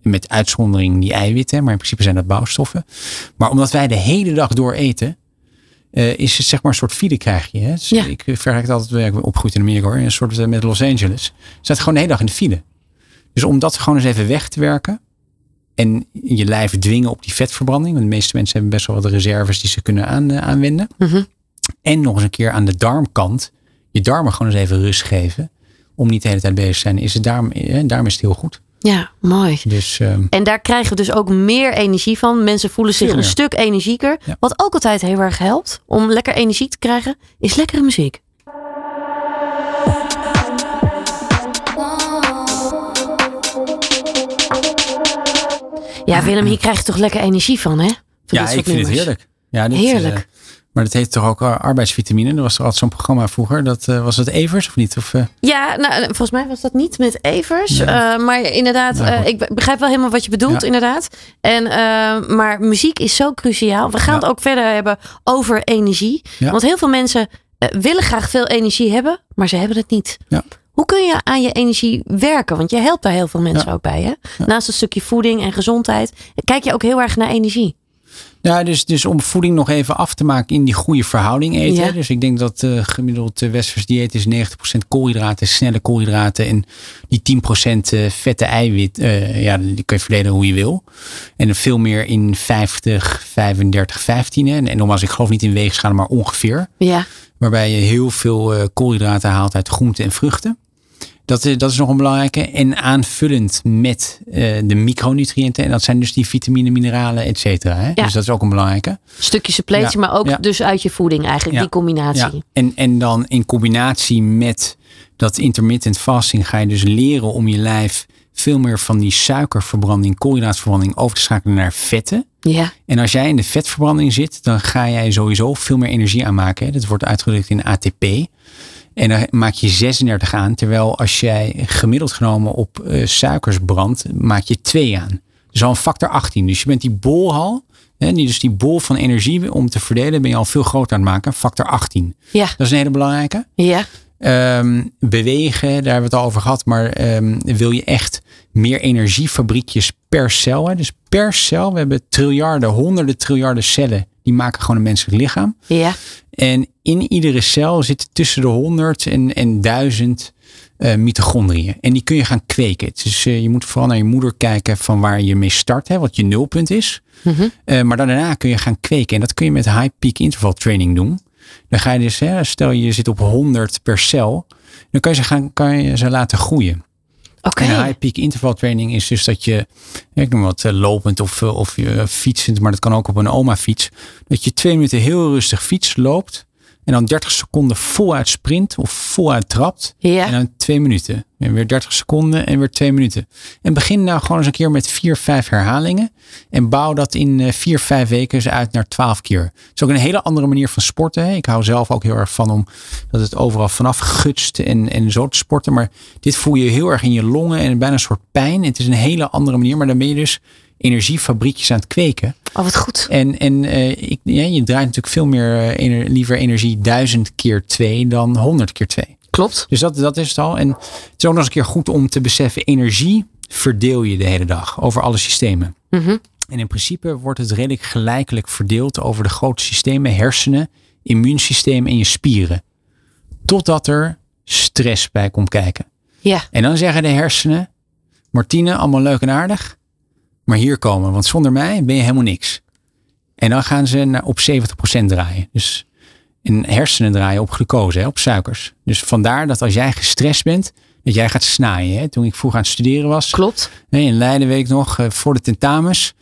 met uitzondering die eiwitten, maar in principe zijn dat bouwstoffen. Maar omdat wij de hele dag door eten, uh, is het zeg maar een soort file krijg je. Hè? Dus ja. Ik vergelijk het altijd, ik ben opgegroeid in Amerika hoor, een soort eh, met Los Angeles. Je staat gewoon de hele dag in de file. Dus om dat gewoon eens even weg te werken en je lijf dwingen op die vetverbranding, want de meeste mensen hebben best wel wat reserves die ze kunnen aan, uh, aanwenden. Mm En nog eens een keer aan de darmkant je darmen gewoon eens even rust geven. Om niet de hele tijd bezig te zijn. Is het daarom, daarom is het heel goed. Ja, mooi. Dus, um, en daar krijgen we dus ook meer energie van. Mensen voelen zich een stuk energieker. Wat ook altijd heel erg helpt om lekker energie te krijgen, is lekkere muziek. Ja, Willem, hier krijg je toch lekker energie van, hè? Van ja, ik vind het heerlijk. Ja, dit, heerlijk. Uh, maar dat heet toch ook arbeidsvitamine? Er was er altijd zo'n programma vroeger. Dat, uh, was het Evers of niet? Of, uh... Ja, nou, volgens mij was dat niet met Evers. Uh, maar inderdaad, nou, ik begrijp wel helemaal wat je bedoelt, ja. inderdaad. En, maar muziek is zo cruciaal. We gaan ja. het ook verder hebben over energie. Want heel veel mensen willen graag veel energie hebben, maar ze hebben het niet. Hoe kun je aan je energie werken? Want je helpt daar heel veel mensen ook bij. Hè? Naast een stukje voeding en gezondheid. Kijk je ook heel erg naar energie? Ja, dus, dus om voeding nog even af te maken in die goede verhouding eten. Dus ik denk dat uh, gemiddeld uh, westers dieet is 90% koolhydraten, snelle koolhydraten en die 10% uh, vette eiwit. Uh, ja, die kun je verdelen hoe je wil. En veel meer in 50, 35, 15. En, en nogmaals, ik geloof niet in weegschalen, maar ongeveer. Ja. Waarbij je heel veel koolhydraten haalt uit groenten en vruchten. Dat is, dat is nog een belangrijke. En aanvullend met uh, de micronutriënten. En dat zijn dus die vitamine, mineralen, et cetera. Hè? Ja. Dus dat is ook een belangrijke. Stukje suppletie, ja. maar ook ja. dus uit je voeding eigenlijk. Die combinatie. En, en dan in combinatie met dat intermittent fasting ga je dus leren om je lijf veel meer van die suikerverbranding, koolhydraatverbranding over te schakelen naar vetten. Ja. En als jij in de vetverbranding zit, dan ga jij sowieso veel meer energie aanmaken. Hè? Dat wordt uitgedrukt in ATP. En dan maak je 36 aan. Terwijl als jij gemiddeld genomen op uh, suikers brandt, maak je 2 aan. Dus al een factor 18. Dus je bent die bolhal, hè, dus die bol van energie om te verdelen, ben je al veel groter aan het maken. Factor 18. Ja. Dat is een hele belangrijke. Ja. Um, bewegen, daar hebben we het al over gehad. Maar um, wil je echt meer energiefabriekjes per cel. Hè? Dus per cel, we hebben triljarden, honderden triljarden cellen. Die maken gewoon een menselijk lichaam. Ja. En in iedere cel zitten tussen de 100 en, en 1000 uh, mitochondriën. En die kun je gaan kweken. Dus uh, je moet vooral naar je moeder kijken van waar je mee start, hè, wat je nulpunt is. Mm -hmm. uh, maar daarna kun je gaan kweken. En dat kun je met high peak interval training doen. Dan ga je dus, hè, stel je zit op 100 per cel, dan kan je ze, gaan, kan je ze laten groeien. Okay. En high peak interval training is dus dat je, ik noem wat lopend of, of je fietsend, maar dat kan ook op een oma fiets. Dat je twee minuten heel rustig fiets loopt. En dan 30 seconden voluit sprint of voluit trapt. Ja. En dan twee minuten. En weer 30 seconden en weer twee minuten. En begin nou gewoon eens een keer met vier, vijf herhalingen. En bouw dat in vier, vijf weken uit naar 12 keer. Het is ook een hele andere manier van sporten. Ik hou zelf ook heel erg van om dat het overal vanaf gutst en, en zo te sporten. Maar dit voel je heel erg in je longen en bijna een soort pijn. Het is een hele andere manier. Maar dan ben je dus energiefabriekjes aan het kweken. Oh, wat goed. En, en uh, ik, ja, je draait natuurlijk veel meer ener, liever energie duizend keer twee dan honderd keer twee. Klopt. Dus dat, dat is het al. En het is ook nog eens een keer goed om te beseffen, energie verdeel je de hele dag over alle systemen. Mm -hmm. En in principe wordt het redelijk gelijkelijk verdeeld over de grote systemen, hersenen, immuunsysteem en je spieren. Totdat er stress bij komt kijken. Ja. En dan zeggen de hersenen, Martine, allemaal leuk en aardig maar hier komen. Want zonder mij ben je helemaal niks. En dan gaan ze naar, op 70% draaien. Dus in hersenen draaien op glucose, hè, op suikers. Dus vandaar dat als jij gestrest bent, dat jij gaat snaaien. Hè. Toen ik vroeg aan het studeren was. Klopt. In Leiden weet ik nog, voor de tentamens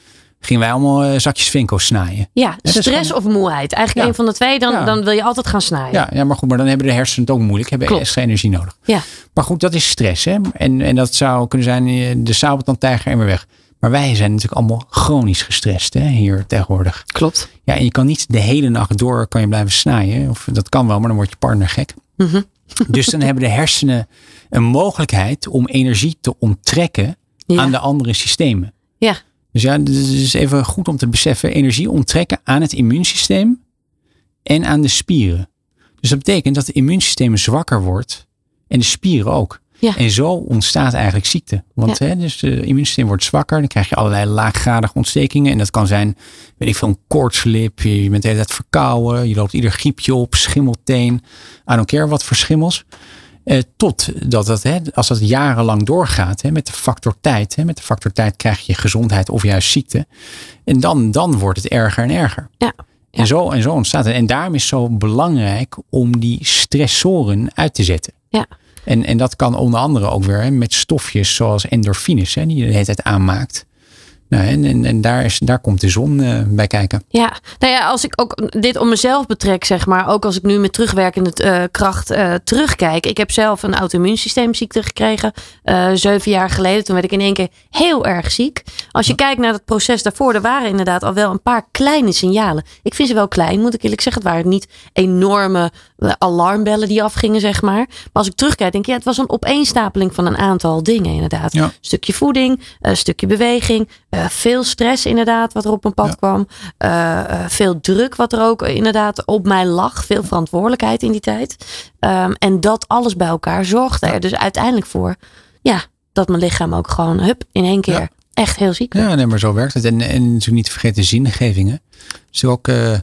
gingen wij allemaal uh, zakjes Vinko snijden. Ja, stress gewoon... of moeheid. Eigenlijk ja. een van de twee, dan, ja. dan wil je altijd gaan snijden. Ja, ja, maar goed, maar dan hebben de hersenen het ook moeilijk. Hebben Klopt. extra energie nodig. Ja. Maar goed, dat is stress. Hè? En, en dat zou kunnen zijn de sabeltandtijger en weer weg. Maar wij zijn natuurlijk allemaal chronisch gestrest hè, hier tegenwoordig. Klopt. Ja, en je kan niet de hele nacht door kan je blijven snijden. Of dat kan wel, maar dan wordt je partner gek. Mhm. Dus dan hebben de hersenen een mogelijkheid om energie te onttrekken Ja. aan de andere systemen. Ja. Dus ja, het is even goed om te beseffen. Energie onttrekken aan het immuunsysteem en aan de spieren. Dus dat betekent dat het immuunsysteem zwakker wordt en de spieren ook. Ja. En zo ontstaat eigenlijk ziekte. Want hè, dus het immuunsysteem wordt zwakker. Dan krijg je allerlei laaggradige ontstekingen. En dat kan zijn, weet ik veel, een koortslip. Je bent de hele tijd verkouden. Je loopt ieder griepje op, schimmelteen. I don't care wat voor schimmels. Eh, totdat dat, hè, als dat jarenlang doorgaat hè, met de factor tijd. Hè, met de factor tijd krijg je gezondheid of juist ziekte. En dan, dan wordt het erger en erger. Ja. En, zo, en zo ontstaat het. En daarom is het zo belangrijk om die stressoren uit te zetten. Ja. En, en dat kan onder andere ook weer hè, met stofjes zoals endorfines, hè, die je de hele tijd aanmaakt. Nou, en en, en daar, is, daar komt de zon eh, bij kijken. Ja, nou ja, als ik ook dit om mezelf betrek, zeg maar, ook als ik nu met terugwerkende eh, kracht eh, terugkijk. Ik heb zelf een auto-immuunsysteemziekte gekregen, zeven jaar geleden. Toen werd ik in één keer heel erg ziek. Als je kijkt naar het proces daarvoor, er waren inderdaad al wel een paar kleine signalen. Ik vind ze wel klein, moet ik eerlijk zeggen. Het waren niet enorme alarmbellen die afgingen, zeg maar. Maar als ik terugkijk, denk ik, ja, het was een opeenstapeling van een aantal dingen, inderdaad. Ja. stukje voeding, een stukje beweging, eh, veel stress inderdaad wat er op mijn pad Ja. kwam. Eh, eh, veel druk wat er ook inderdaad op mij lag. Veel verantwoordelijkheid in die tijd. Ehm, en dat alles bij elkaar zorgde er dus uiteindelijk voor ja, dat mijn lichaam ook gewoon hup, in één keer echt heel ziek werd. Ja, nee, maar zo werkt het. En, en natuurlijk niet te vergeten zingevingen. Dus ook eh,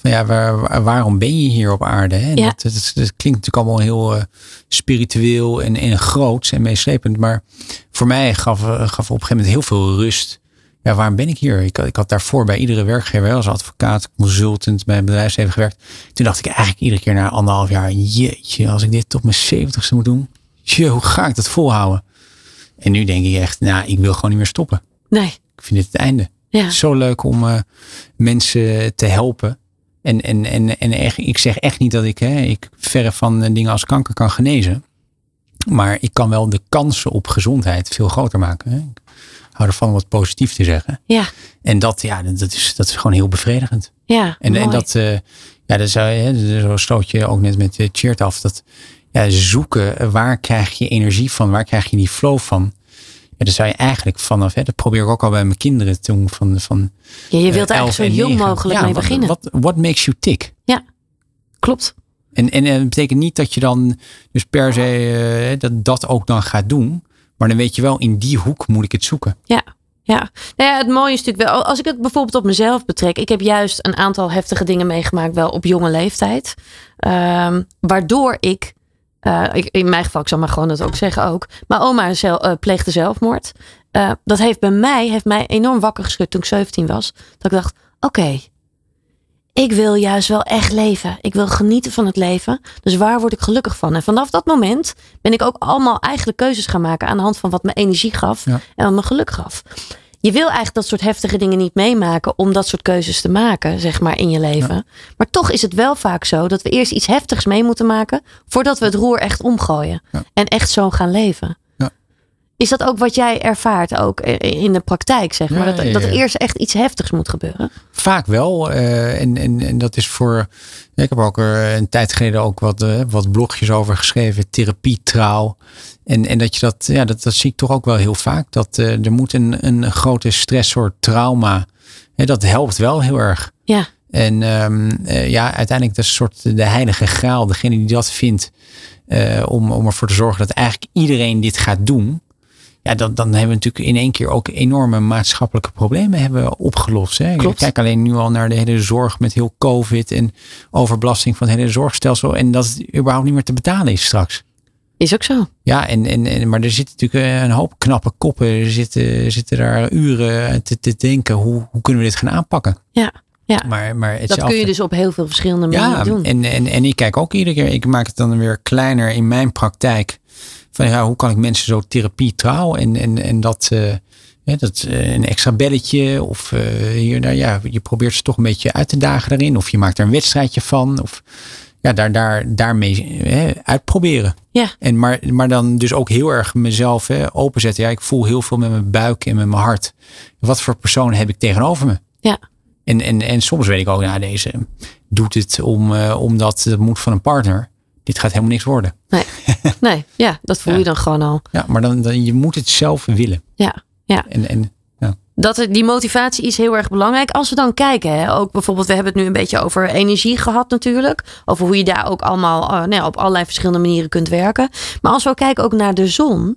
van ja, waar, waar- waarom ben je hier op aarde? Hè? Ja. Dat, dat, dat klinkt natuurlijk allemaal heel eh, spiritueel en, en groots en meeslepend. Maar voor mij gaf, eh, gaf op een gegeven moment heel veel rust. Ja, waarom ben ik hier? Ik, had- ik had daarvoor bij iedere werkgever als advocaat, consultant bij een bedrijfsleven gewerkt. Toen dacht ik eigenlijk iedere keer na anderhalf jaar, jeetje, als ik dit tot mijn zeventigste moet doen. Tje, hoe ga ik dat volhouden? En nu denk ik echt, nou, ik wil gewoon niet meer stoppen. Nee, Ik vind dit het einde. ja. Het is zo leuk om eh, mensen te helpen. En, en, en, en echt, ik zeg echt niet dat ik, hè, ik verre van eh, dingen als kanker kan genezen. Maar ik kan wel de kansen op gezondheid veel groter maken. Hè. Ik hou ervan om wat positief te zeggen. Ja, En dat, ja, dat is, dat is gewoon heel bevredigend. ja. En, en dat, eh, ja, dat zou je, hè, zo stoot je ook net met uh, Cheert af. Dat ja, zoeken, eh, waar krijg je energie van? Waar krijg je die flow van? Ja, daar zou je eigenlijk vanaf, hè, dat probeer ik ook al bij mijn kinderen toen. Van, van, ja, je wilt eh, eigenlijk 11 zo en jong 9. mogelijk Ja, mee wat- beginnen. Wat what makes you tick? Klopt. En, en, en het betekent niet dat je dan dus per se eh, dat, dat ook dan gaat doen. Maar dan weet je wel, in die hoek moet ik het zoeken. Ja. Ja. Nou ja, het mooie is natuurlijk wel, als ik het bijvoorbeeld op mezelf betrek. Ik heb juist een aantal heftige dingen meegemaakt, wel op jonge leeftijd. Ehm, waardoor ik, eh, ik, in mijn geval, ik zal maar gewoon dat ook zeggen ook. Mijn oma eh, pleegde zelfmoord. Eh, dat heeft bij mij, heeft mij enorm wakker geschud toen ik 17 was. Dat ik dacht, oké, ik wil juist wel echt leven. Ik wil genieten van het leven. Dus waar word ik gelukkig van? En vanaf dat moment ben ik ook allemaal eigenlijk keuzes gaan maken aan de hand van wat me energie gaf Ja. en wat me geluk gaf. Je wil eigenlijk dat soort heftige dingen niet meemaken om dat soort keuzes te maken, zeg maar, in je leven. Maar toch is het wel vaak zo dat we eerst iets heftigs mee moeten maken voordat we het roer echt omgooien Ja. en echt zo gaan leven. Is dat ook wat jij ervaart ook in de praktijk, zeg maar? Ja, dat, ja, dat er eerst echt iets heftigs moet gebeuren? Vaak wel. eh, en, en, en dat is voor. Ik heb ook er een tijd geleden ook wat, eh, wat blogjes over geschreven. Therapie, trouw. En, en dat je dat, ja, dat, dat zie ik toch ook wel heel vaak. Dat eh, er moet een, een grote stressor, trauma. Hè, dat helpt wel heel erg. Ja, En ehm, eh, ja, uiteindelijk dat is een soort de heilige graal. Degene die dat vindt. eh, om, om ervoor te zorgen dat eigenlijk iedereen dit gaat doen. Ja, dan, dan hebben we natuurlijk in één keer ook enorme maatschappelijke problemen hebben opgelost. Hè? Klopt. Kijk alleen nu al naar de hele zorg met heel COVID en overbelasting van het hele zorgstelsel. En dat het überhaupt niet meer te betalen is straks. is ook zo. Ja, en, en, en, maar er zitten natuurlijk een hoop knappe koppen. Er zitten, zitten daar uren te, te denken. Hoe, hoe kunnen we dit gaan aanpakken? Ja, ja. Maar, maar Dat kun je dus op heel veel verschillende manieren Ja, doen. en, en, en ik kijk ook iedere keer, ik maak het dan weer kleiner in mijn praktijk. Van ja, hoe kan ik mensen zo therapie trouw en, en, en dat, eh, hè, dat eh, een extra belletje of eh, hier, nou ja, je probeert ze toch een beetje uit te dagen daarin. Of je maakt er een wedstrijdje van. Of ja, daar, daar, daarmee hè, uitproberen. Ja. En maar, maar dan dus ook heel erg mezelf hè, openzetten. Ja, ik voel heel veel met mijn buik en met mijn hart. Wat voor persoon heb ik tegenover me? Ja. En, en, en soms weet ik ook, ja, deze doet het om, uh, omdat het moet van een partner. Dit gaat helemaal niks worden. Nee, nee ja, dat voel je dan gewoon al. Ja, maar dan, dan, je moet het zelf willen. Ja, ja. En, en dat die motivatie is heel erg belangrijk. Als we dan kijken, hè, ook bijvoorbeeld, we hebben het nu een beetje over energie gehad natuurlijk. Over hoe je daar ook allemaal uh, nou ja, op allerlei verschillende manieren kunt werken. Maar als we kijken ook naar de zon,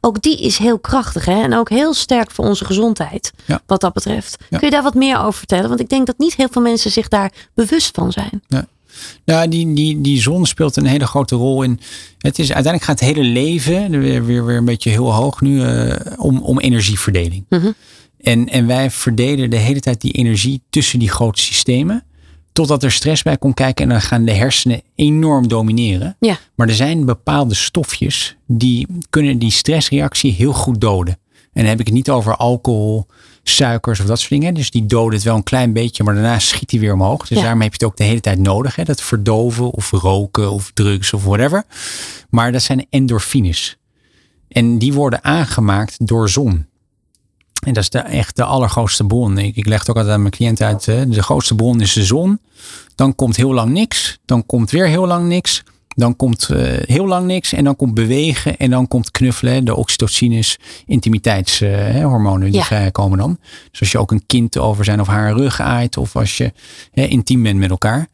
ook die is heel krachtig hè? en ook heel sterk voor onze gezondheid. Ja. Wat dat betreft. Kun je daar wat meer over vertellen? Want ik denk dat niet heel veel mensen zich daar bewust van zijn. Ja. Nou, die, die, die zon speelt een hele grote rol in. Het is uiteindelijk gaat het hele leven, weer, weer, weer een beetje heel hoog nu, uh, om, om energieverdeling. Mm en, en wij verdelen de hele tijd die energie tussen die grote systemen. Totdat er stress bij komt kijken en dan gaan de hersenen enorm domineren. Ja. Maar er zijn bepaalde stofjes die kunnen die stressreactie heel goed doden. En dan heb ik het niet over alcohol, suikers of dat soort dingen. Dus die doden het wel een klein beetje, maar daarna schiet hij weer omhoog. Dus Ja. daarom heb je het ook de hele tijd nodig. Hè? Dat verdoven of roken of drugs of whatever. Maar dat zijn endorfines. En die worden aangemaakt door zon. En dat is de, echt de allergrootste bron. Ik, ik leg het ook altijd aan mijn cliënten uit. hè. De grootste bron is de zon. Dan komt heel lang niks. Dan komt weer heel lang niks. Dan komt eh, heel lang niks. En dan komt bewegen. En dan komt knuffelen. De oxytocines, intimiteitshormonen die Ja. vrijkomen dan. Dus als je ook een kind over zijn of haar rug aait. Of als je intiem bent met elkaar.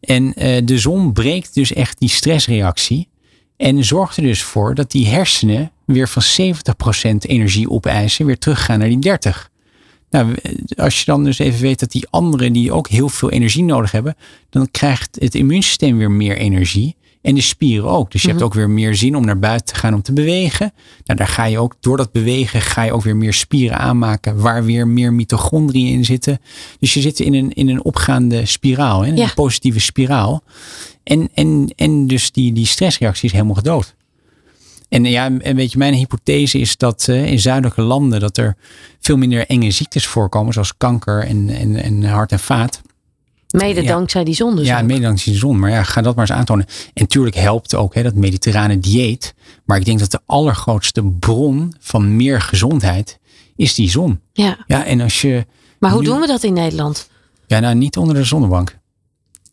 En eh, de zon breekt dus echt die stressreactie. En zorgt er dus voor dat die hersenen weer van 70% energie opeisen, weer teruggaan naar die 30. Nou, als je dan dus even weet dat die anderen die ook heel veel energie nodig hebben, dan krijgt het immuunsysteem weer meer energie. En de spieren ook. Dus je hebt ook weer meer zin om naar buiten te gaan om te bewegen. Nou, daar ga je ook, door dat bewegen, ga je ook weer meer spieren aanmaken, waar weer meer mitochondriën in zitten. Dus je zit in een, in een opgaande spiraal, hè, een Ja. positieve spiraal. En, en, en dus die, die stressreactie is helemaal gedood. En ja, en weet je, mijn hypothese is dat eh, in zuidelijke landen dat er veel minder enge ziektes voorkomen, zoals kanker en, en, en hart en vaat. Mede Ja. dankzij die zon dus ja, mede dankzij de zon. Maar ja, ga dat maar eens aantonen. En natuurlijk helpt ook hè, dat mediterrane dieet. Maar ik denk dat de allergrootste bron van meer gezondheid is die zon. Ja. Ja, en als je. Maar hoe nu- doen we dat in Nederland? Ja, nou niet onder de zonnebank.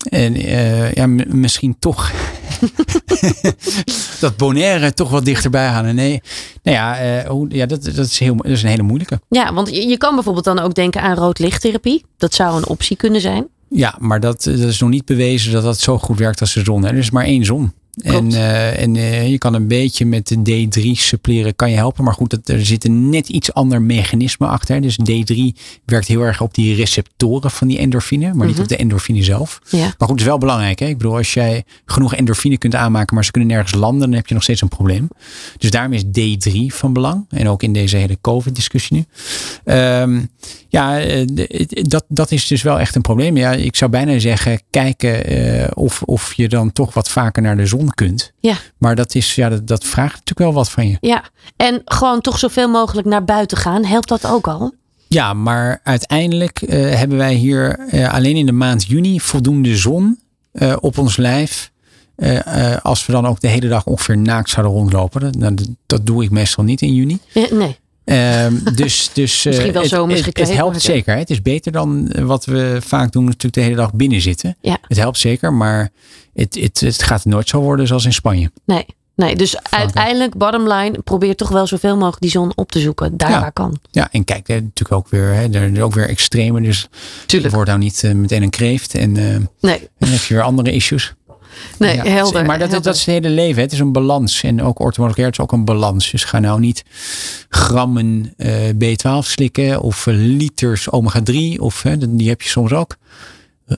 En eh, ja, misschien toch dat Bonaire toch wat dichterbij halen. Nee, nou ja, hoe, ja dat, dat, is heel, dat is een hele moeilijke. Ja, want je, je kan bijvoorbeeld dan ook denken aan roodlichttherapie. Dat zou een optie kunnen zijn. Ja, maar dat, dat is nog niet bewezen dat dat zo goed werkt als de zon. Er is maar één zon. En, eh, en eh, je kan een beetje met de D3 suppleren, kan je helpen. Maar goed, dat, er zit een net iets ander mechanisme achter. Dus D3 werkt heel erg op die receptoren van die endorfine, maar niet Mhm. op de endorfine zelf. Ja. Maar goed, het is wel belangrijk. Hè? Ik bedoel, als jij genoeg endorfine kunt aanmaken, maar ze kunnen nergens landen, dan heb je nog steeds een probleem. Dus daarom is D3 van belang. En ook in deze hele COVID-discussie nu. Ehm, ja, eh, dat, dat is dus wel echt een probleem. Ja, ik zou bijna zeggen, kijken of, of je dan toch wat vaker naar de zon kunt. Ja. Maar dat, is, ja, dat, dat vraagt natuurlijk wel wat van je. Ja, en gewoon toch zoveel mogelijk naar buiten gaan. Helpt dat ook al? Ja, maar uiteindelijk eh, hebben wij hier eh, alleen in de maand juni voldoende zon eh, op ons lijf. Als we dan ook de hele dag ongeveer naakt zouden rondlopen. Dat, dat, doe ik meestal niet in juni. Nee. Ehm, dus, dus, eh, Misschien wel het, zomers het, helpt zeker. hè. Het is beter dan eh, wat we vaak doen, natuurlijk de hele dag binnen zitten. Ja. Het helpt zeker, maar het, het, het gaat nooit zo worden zoals in Spanje. Nee. Nee, dus uiteindelijk, bottom line, probeer toch wel zoveel mogelijk die zon op te zoeken. Daar Ja. waar kan. Ja, en kijk, er natuurlijk ook weer, hè, er er ook weer extreme. Dus Tuurlijk. wordt nou niet eh, meteen een kreeft. En eh, Nee, dan heb je weer andere issues. Nee Ja, helder. Maar dat, helder. dat is het hele leven. hè. Het is een balans. En ook orthomoleculair is ook een balans. Dus ga nou niet grammen eh, B12 slikken. Of eh, liters omega 3. Of hè, die heb je soms ook.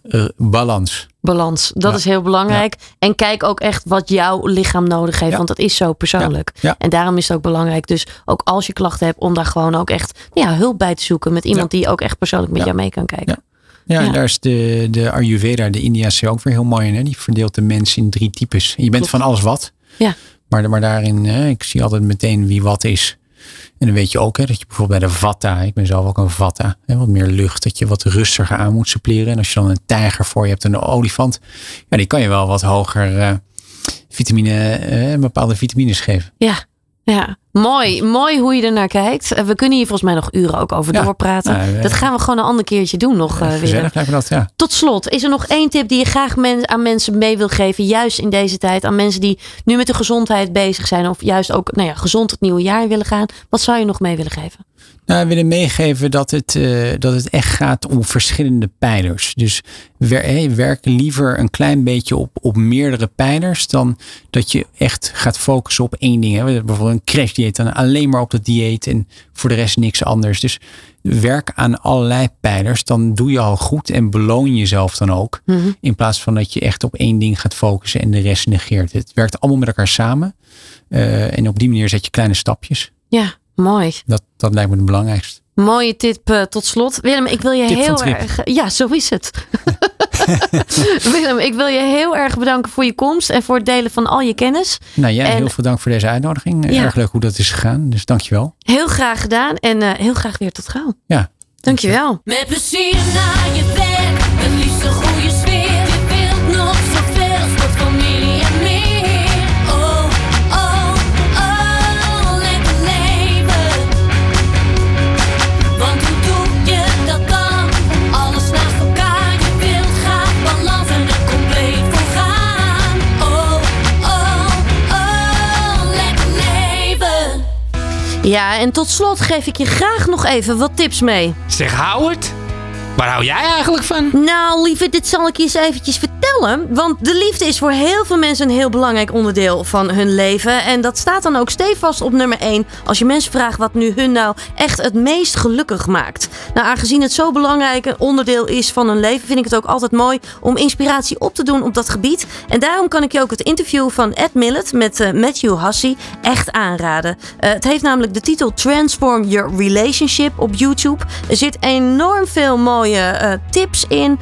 Eh, balans. balans. Dat Ja. is heel belangrijk. En kijk ook echt wat jouw lichaam nodig heeft. Ja. Want dat is zo persoonlijk. En daarom is het ook belangrijk. Dus ook als je klachten hebt, om daar gewoon ook echt ja, hulp bij te zoeken. Met iemand die ook echt persoonlijk met jou mee kan kijken. Ja, daar is de, de Ayurveda, de Indiase ook weer heel mooi in. Hè? Die verdeelt de mens in drie types. Je bent Klopt. van alles wat. Ja. Maar, maar daarin, hè, ik zie altijd meteen wie wat is. En dan weet je ook hè, dat je bijvoorbeeld bij de Vata, ik ben zelf ook een Vata, hè, wat meer lucht, dat je wat rustiger aan moet suppleren. En als je dan een tijger voor je hebt en een olifant, ja, die kan je wel wat hoger uh, vitamine, uh, bepaalde vitamines geven. Ja, ja, mooi. Mooi hoe je er naar kijkt. Eh, we kunnen hier volgens mij nog uren ook over doorpraten. Nou, dat gaan we gewoon een ander keertje doen nog uh, weer. Dat. Tot slot, is er nog één tip die je graag aan mensen mee wil geven, juist in deze tijd, aan mensen die nu met de gezondheid bezig zijn of juist ook nou ja, gezond het nieuwe jaar willen gaan? Wat zou je nog mee willen geven? Nou, we willen meegeven dat het, uh, dat het echt gaat om verschillende pijlers. Dus wer, werk liever een klein beetje op, op meerdere pijlers dan dat je echt gaat focussen op één ding. Hè. Bijvoorbeeld een crashdieet, dan alleen maar op dat dieet en voor de rest niks anders. Dus werk aan allerlei pijlers, dan doe je al goed en beloon jezelf dan ook. Mhm. In plaats van dat je echt op één ding gaat focussen en de rest negeert. Het werkt allemaal met elkaar samen. Uh, en op die manier zet je kleine stapjes. Ja, Mooi. Dat, dat lijkt me het belangrijkste. Mooie tip uh, tot slot. Willem, ik wil je heel erg. Ja, zo is het. Willem, ik wil je heel erg bedanken voor je komst en voor het delen van al je kennis. Nou, jij heel veel dank voor deze uitnodiging. Erg leuk hoe dat is gegaan. Dus dankjewel. Heel graag gedaan en uh, heel graag weer tot gauw. Ja. Dankjewel. Met plezier naar je werk, Ja, en tot slot geef ik je graag nog even wat tips mee. Zeg Howard, waar hou jij eigenlijk van? Nou, lieve, dit zal ik je eens eventjes vertellen want de liefde is voor heel veel mensen een heel belangrijk onderdeel van hun leven. En dat staat dan ook stevast op nummer 1 als je mensen vraagt wat nu hun nou echt het meest gelukkig maakt. Nou, aangezien het zo belangrijk een onderdeel is van hun leven, vind ik het ook altijd mooi om inspiratie op te doen op dat gebied. En daarom kan ik je ook het interview van Ed Millet met uh, Matthew Hussey echt aanraden. Uh, het heeft namelijk de titel Transform Your Relationship op YouTube. Er zit enorm veel mooie uh, tips in,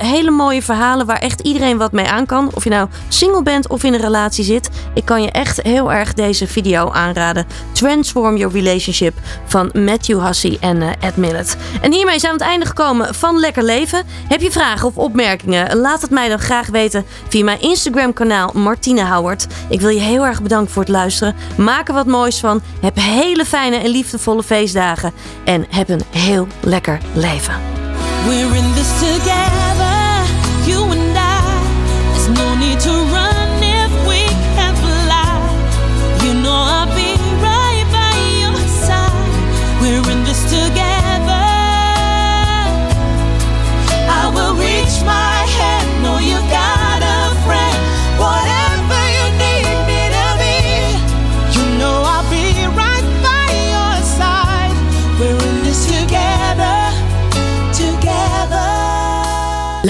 hele mooie verhalen waar echt iedereen wat mee aan kan. Of je nou single bent of in een relatie zit. Ik kan je echt heel erg deze video aanraden. Transform Your Relationship van Matthew Hussey en uh, Ed Millet. En hiermee zijn we aan het einde gekomen van Lekker Leven. Heb je vragen of opmerkingen? Laat het mij dan graag weten via mijn Instagram kanaal Martine Howard. Ik wil je heel erg bedanken voor het luisteren. Maak er wat moois van. Heb hele fijne en liefdevolle feestdagen. En heb een heel lekker leven. We're in this together.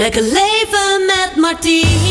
Lekker leven met radio